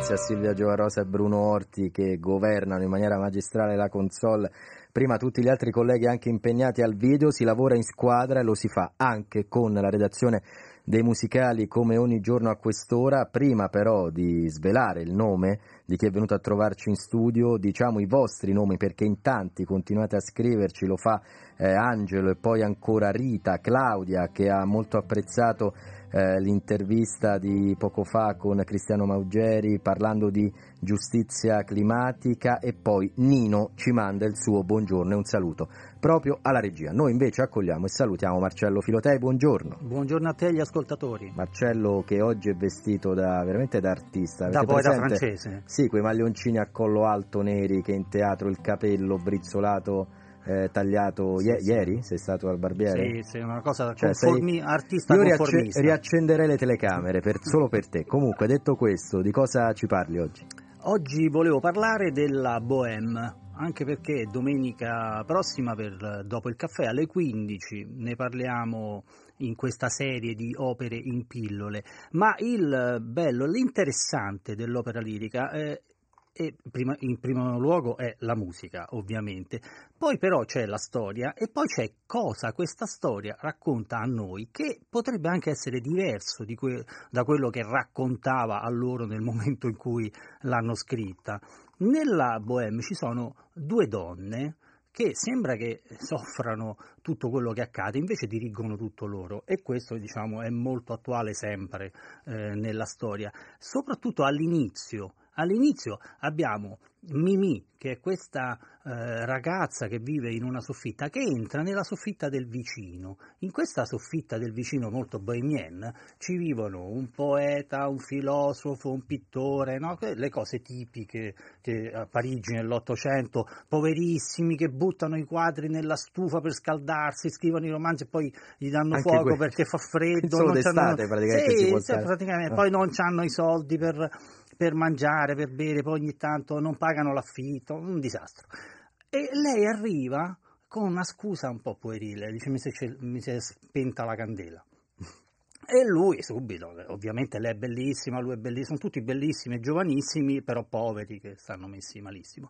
grazie a Silvia Giovarosa e Bruno Orti che governano in maniera magistrale la console. Prima tutti gli altri colleghi anche impegnati al video, si lavora in squadra e lo si fa anche con la redazione dei musicali come ogni giorno a quest'ora. Prima però di svelare il nome di chi è venuto a trovarci in studio, diciamo i vostri nomi perché in tanti continuate a scriverci, lo fa eh, Angelo e poi ancora Rita, Claudia che ha molto apprezzato eh, l'intervista di poco fa con Cristiano Maugeri parlando di giustizia climatica e poi Nino ci manda il suo buongiorno e un saluto proprio alla regia. Noi invece accogliamo e salutiamo Marcello Filotei, buongiorno. Buongiorno a te e agli ascoltatori. Marcello che oggi è vestito da, veramente da artista. Da poeta presente? francese. Sì, quei maglioncini a collo alto neri che in teatro il capello brizzolato eh, tagliato Ie- ieri? Sei stato al barbiere? Sì, sì, una cosa Cioè, conformi- sei- artista Io riacce- riaccenderei le telecamere per- solo per te. Comunque, detto questo, di cosa ci parli oggi? Oggi volevo parlare della Bohème, anche perché domenica prossima, per, dopo il caffè alle 15, ne parliamo in questa serie di opere in pillole. Ma il bello, l'interessante dell'opera lirica eh, è, prima- in primo luogo è la musica, ovviamente. Poi però c'è la storia e poi c'è cosa questa storia racconta a noi che potrebbe anche essere diverso di que- da quello che raccontava a loro nel momento in cui l'hanno scritta. Nella Bohème ci sono due donne che sembra che soffrano tutto quello che accade, invece dirigono tutto loro e questo diciamo è molto attuale sempre eh, nella storia, soprattutto all'inizio. All'inizio abbiamo Mimi, che è questa eh, ragazza che vive in una soffitta, che entra nella soffitta del vicino. In questa soffitta del vicino molto bohemienne ci vivono un poeta, un filosofo, un pittore, no? Le cose tipiche che a Parigi nell'Ottocento, poverissimi che buttano i quadri nella stufa per scaldarsi, scrivono i romanzi e poi gli danno Anche fuoco perché fa freddo. Solo non d'estate praticamente Sì, sì, praticamente. Ah. Poi non hanno i soldi per, per mangiare, per bere, poi ogni tanto non pagano l'affitto, un disastro. E lei arriva con una scusa un po' puerile, dice mi si è, mi si è spenta la candela. E lui subito, ovviamente lei è bellissima, lui è bellissimo, sono tutti bellissimi giovanissimi, però poveri che stanno messi malissimo.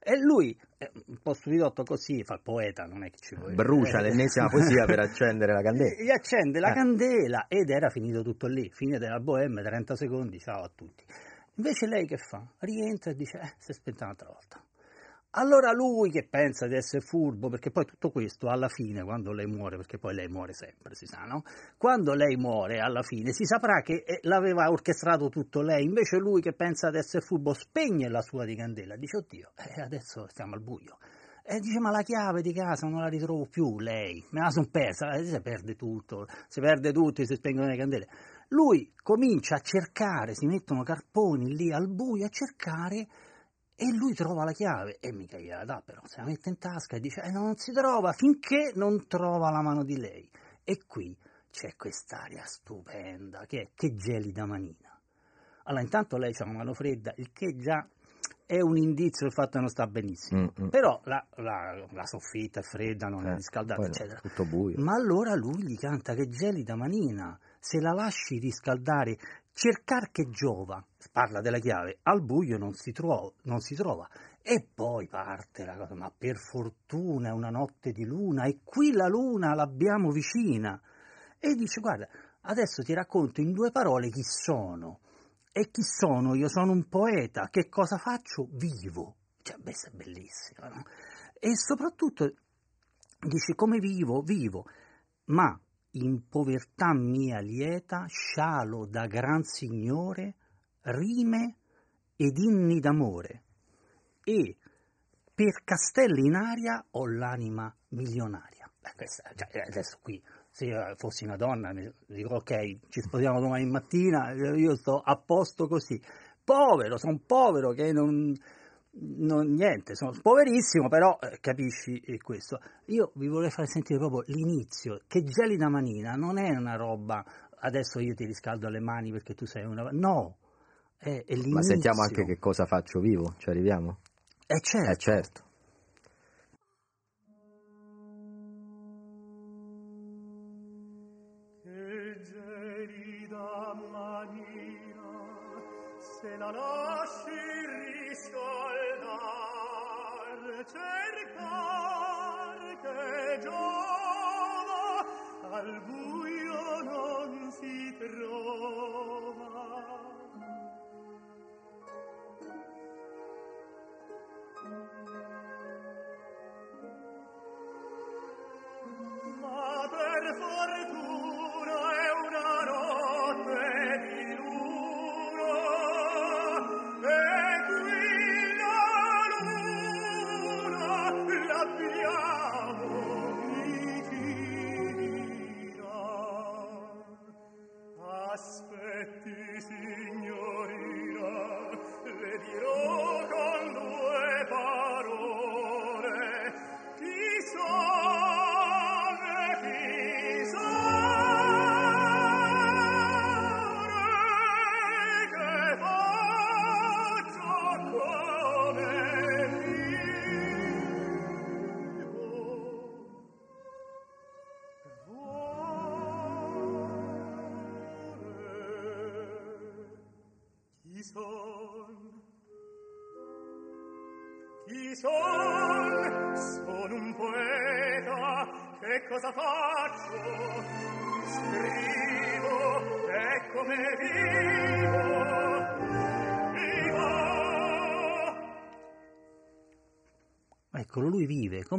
E lui, è un po' stupidotto così, fa il poeta, non è che ci vuole. Brucia l'ennesima poesia per accendere la candela. Gli accende la Eh. candela ed era finito tutto lì, fine della bohème, 30 secondi, ciao a tutti. Invece lei che fa? Rientra e dice, eh, si è spenta un'altra volta. Allora lui che pensa di essere furbo, perché poi tutto questo alla fine, quando lei muore, perché poi lei muore sempre, si sa, no? Quando lei muore, alla fine, si saprà che eh, l'aveva orchestrato tutto lei, invece lui che pensa di essere furbo spegne la sua di candela, dice, oddio, eh, adesso stiamo al buio. E dice, ma la chiave di casa non la ritrovo più, lei, me la son persa, Eh, si perde tutto, si perde tutto, si spengono le candele. Lui comincia a cercare, si mettono carponi lì al buio a cercare e lui trova la chiave e mica gliela dà però, se la mette in tasca e dice eh, non si trova finché non trova la mano di lei. E qui c'è quest'aria stupenda che è che gelida manina. Allora intanto lei ha una mano fredda, il che già è un indizio del fatto che non sta benissimo. Mm, mm. Però la, la- la soffitta è fredda, non è Eh, riscaldata, poi eccetera. Tutto buio. Ma allora lui gli canta che gelida manina, se la lasci riscaldare, cercar che giova, parla della chiave, al buio non si, tro- non si trova. E poi parte la cosa, ma per fortuna è una notte di luna e qui la luna l'abbiamo vicina. E dice, guarda, adesso ti racconto in due parole chi sono. E chi sono? Io sono un poeta, che cosa faccio? Vivo. Cioè, beh, è bellissimo, no? E soprattutto dice come vivo, vivo, ma in povertà mia lieta, scialo da gran signore, rime ed inni d'amore e per castelli in aria ho l'anima milionaria. Eh, questa- cioè, adesso qui, se io fossi una donna, mi- dico ok, ci sposiamo domani mattina, io sto a posto così. Povero, sono povero che non, non- niente, sono poverissimo, però eh, capisci eh, questo. Io vi vorrei far sentire proprio l'inizio, che gelida manina non è una roba, adesso io ti riscaldo le mani perché tu sei una... No, è, è l'inizio. Ma sentiamo anche che cosa faccio vivo, ci arriviamo? Eh certo. Eh certo.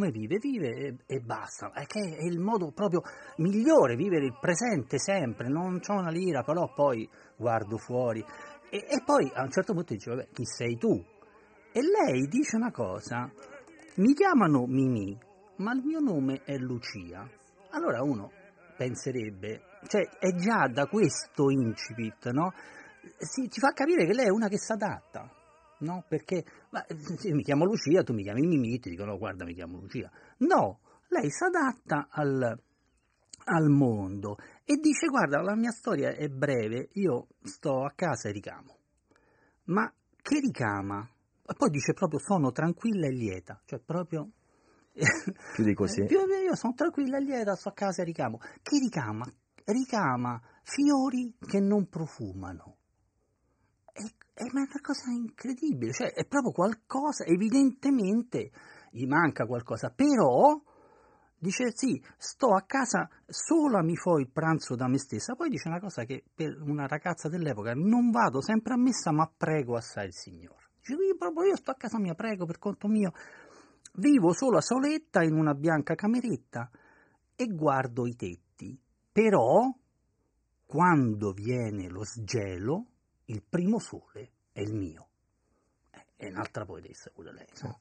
Come vive? Vive e, e basta, è che è il modo proprio migliore, vivere il presente sempre, non c'ho una lira, però poi guardo fuori. E, e poi a un certo punto dice, vabbè, chi sei tu? E lei dice una cosa, mi chiamano Mimì, ma il mio nome è Lucia. Allora uno penserebbe, cioè è già da questo incipit, no? Si, ci fa capire che lei è una che si adatta, no? Perché ma, se mi chiamo Lucia, tu mi chiami Mimì, ti dicono guarda mi chiamo Lucia. No, lei si adatta al, al mondo e dice guarda la mia storia è breve, io sto a casa e ricamo. Ma che ricama? E poi dice proprio sono tranquilla e lieta, cioè proprio... Più di così. Più- io sono tranquilla e lieta, sto a casa e ricamo. Che ricama? Ricama fiori che non profumano. Ma è una cosa incredibile, cioè è proprio qualcosa, evidentemente gli manca qualcosa, però dice sì, sto a casa sola, mi fo il pranzo da me stessa, poi dice una cosa che per una ragazza dell'epoca non vado sempre a messa ma prego assai il Signore. Dice io proprio io sto a casa mia, prego per conto mio, vivo sola soletta in una bianca cameretta e guardo i tetti, però quando viene lo sgelo, il primo sole è il mio. Eh, È un'altra poetessa pure lei. no?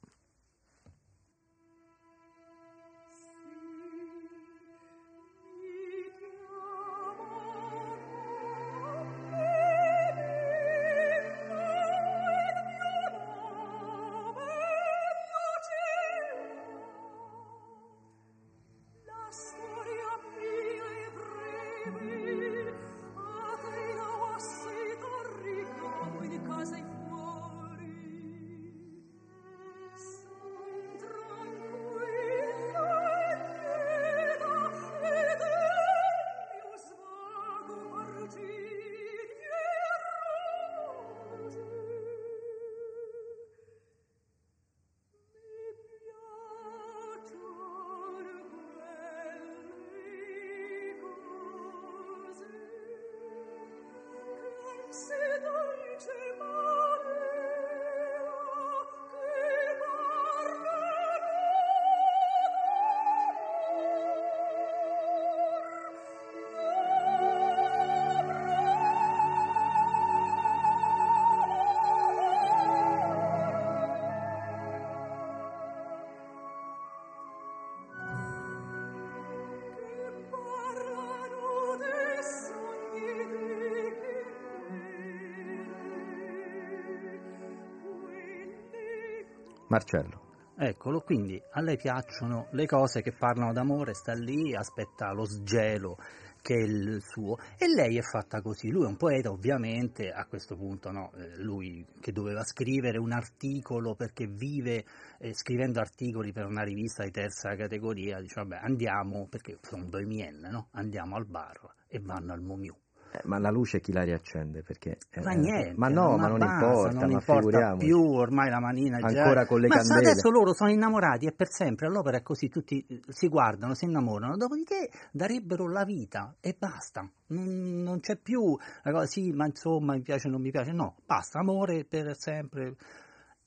Marcello. Eccolo, quindi a lei piacciono le cose che parlano d'amore, sta lì, aspetta lo sgelo che è il suo e lei è fatta così, lui è un poeta ovviamente, a questo punto no, eh, lui che doveva scrivere un articolo perché vive eh, scrivendo articoli per una rivista di terza categoria, dice vabbè andiamo, perché sono bohemienne, no? andiamo al bar e vanno al Momiu. Eh, ma la luce chi la riaccende? Perché, eh, Ma niente, ma no, ma non basta, importa, non ma importa figuriamoci. più, ormai la manina è già... Ancora con le ma candele. adesso loro sono innamorati e per sempre, all'opera è così, tutti eh, si guardano, si innamorano, dopodiché darebbero la vita e basta, non, non c'è più la cosa, sì, ma insomma mi piace, non mi piace, no, basta, amore per sempre.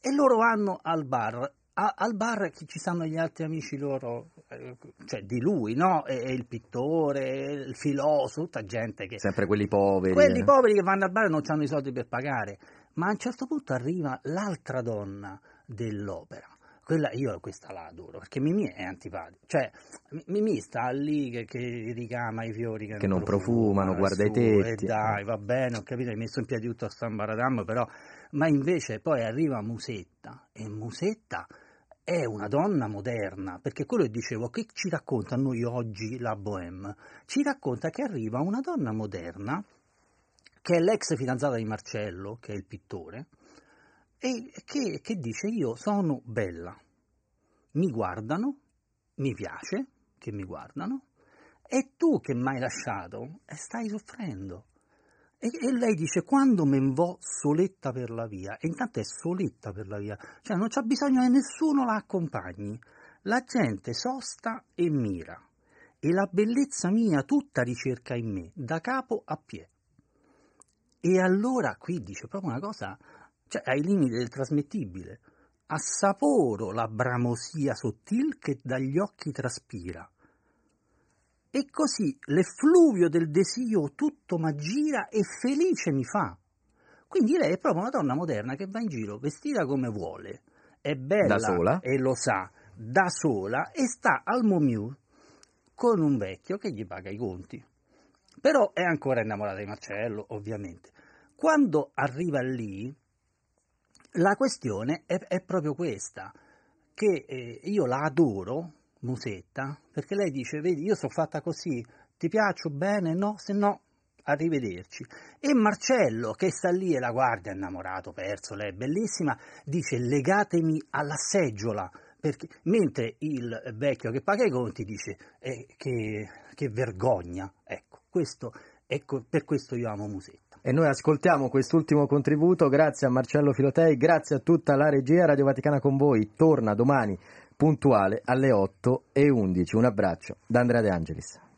E loro vanno al bar, A- al bar ci stanno gli altri amici loro, cioè di lui, no? E, e il pittore, il filosofo, tutta gente che... Sempre quelli poveri. Quelli eh. poveri che vanno al bar e non hanno i soldi per pagare. Ma a un certo punto arriva l'altra donna dell'opera. Quella, io questa la adoro perché Mimì è antipatico. Cioè, Mi- Mimì sta lì che, che ricama i fiori che, Che non profumano, guarda i su, E tetti. dai, va bene, ho capito, hai messo in piedi tutto a Stambaradam, però. Ma invece poi arriva Musetta e Musetta è una donna moderna, perché quello che dicevo, che ci racconta a noi oggi la Bohème? Ci racconta che arriva una donna moderna, che è l'ex fidanzata di Marcello, che è il pittore, e che, che dice io sono bella, mi guardano, mi piace che mi guardano, e tu che mi hai lasciato e stai soffrendo. E, e lei dice quando me vo soletta per la via, e intanto è soletta per la via, cioè non c'è bisogno che nessuno la accompagni, la gente sosta e mira, e la bellezza mia tutta ricerca in me, da capo a piedi. E allora qui dice proprio una cosa, cioè ai limiti del trasmettibile, assaporo la bramosia sottil che dagli occhi traspira. E così l'effluvio del desiderio tutto m'aggira e felice mi fa. Quindi lei è proprio una donna moderna che va in giro vestita come vuole, è bella e lo sa, da sola e sta al Momiu con un vecchio che gli paga i conti. Però è ancora innamorata di Marcello, ovviamente. Quando arriva lì, la questione è, è proprio questa, che eh, io la adoro, Musetta, perché lei dice, vedi, io sono fatta così, ti piaccio bene? No, se no, arrivederci. E Marcello, che sta lì e la guarda, innamorato, perso, lei è bellissima, dice, legatemi alla seggiola, perché, mentre il vecchio che paga i conti dice, eh, che, che vergogna, ecco, questo, ecco, per questo io amo Musetta. E noi ascoltiamo quest'ultimo contributo, grazie a Marcello Filotei, grazie a tutta la regia Radio Vaticana con voi, torna domani puntuale alle 8 e 11. Un abbraccio da Andrea De Angelis.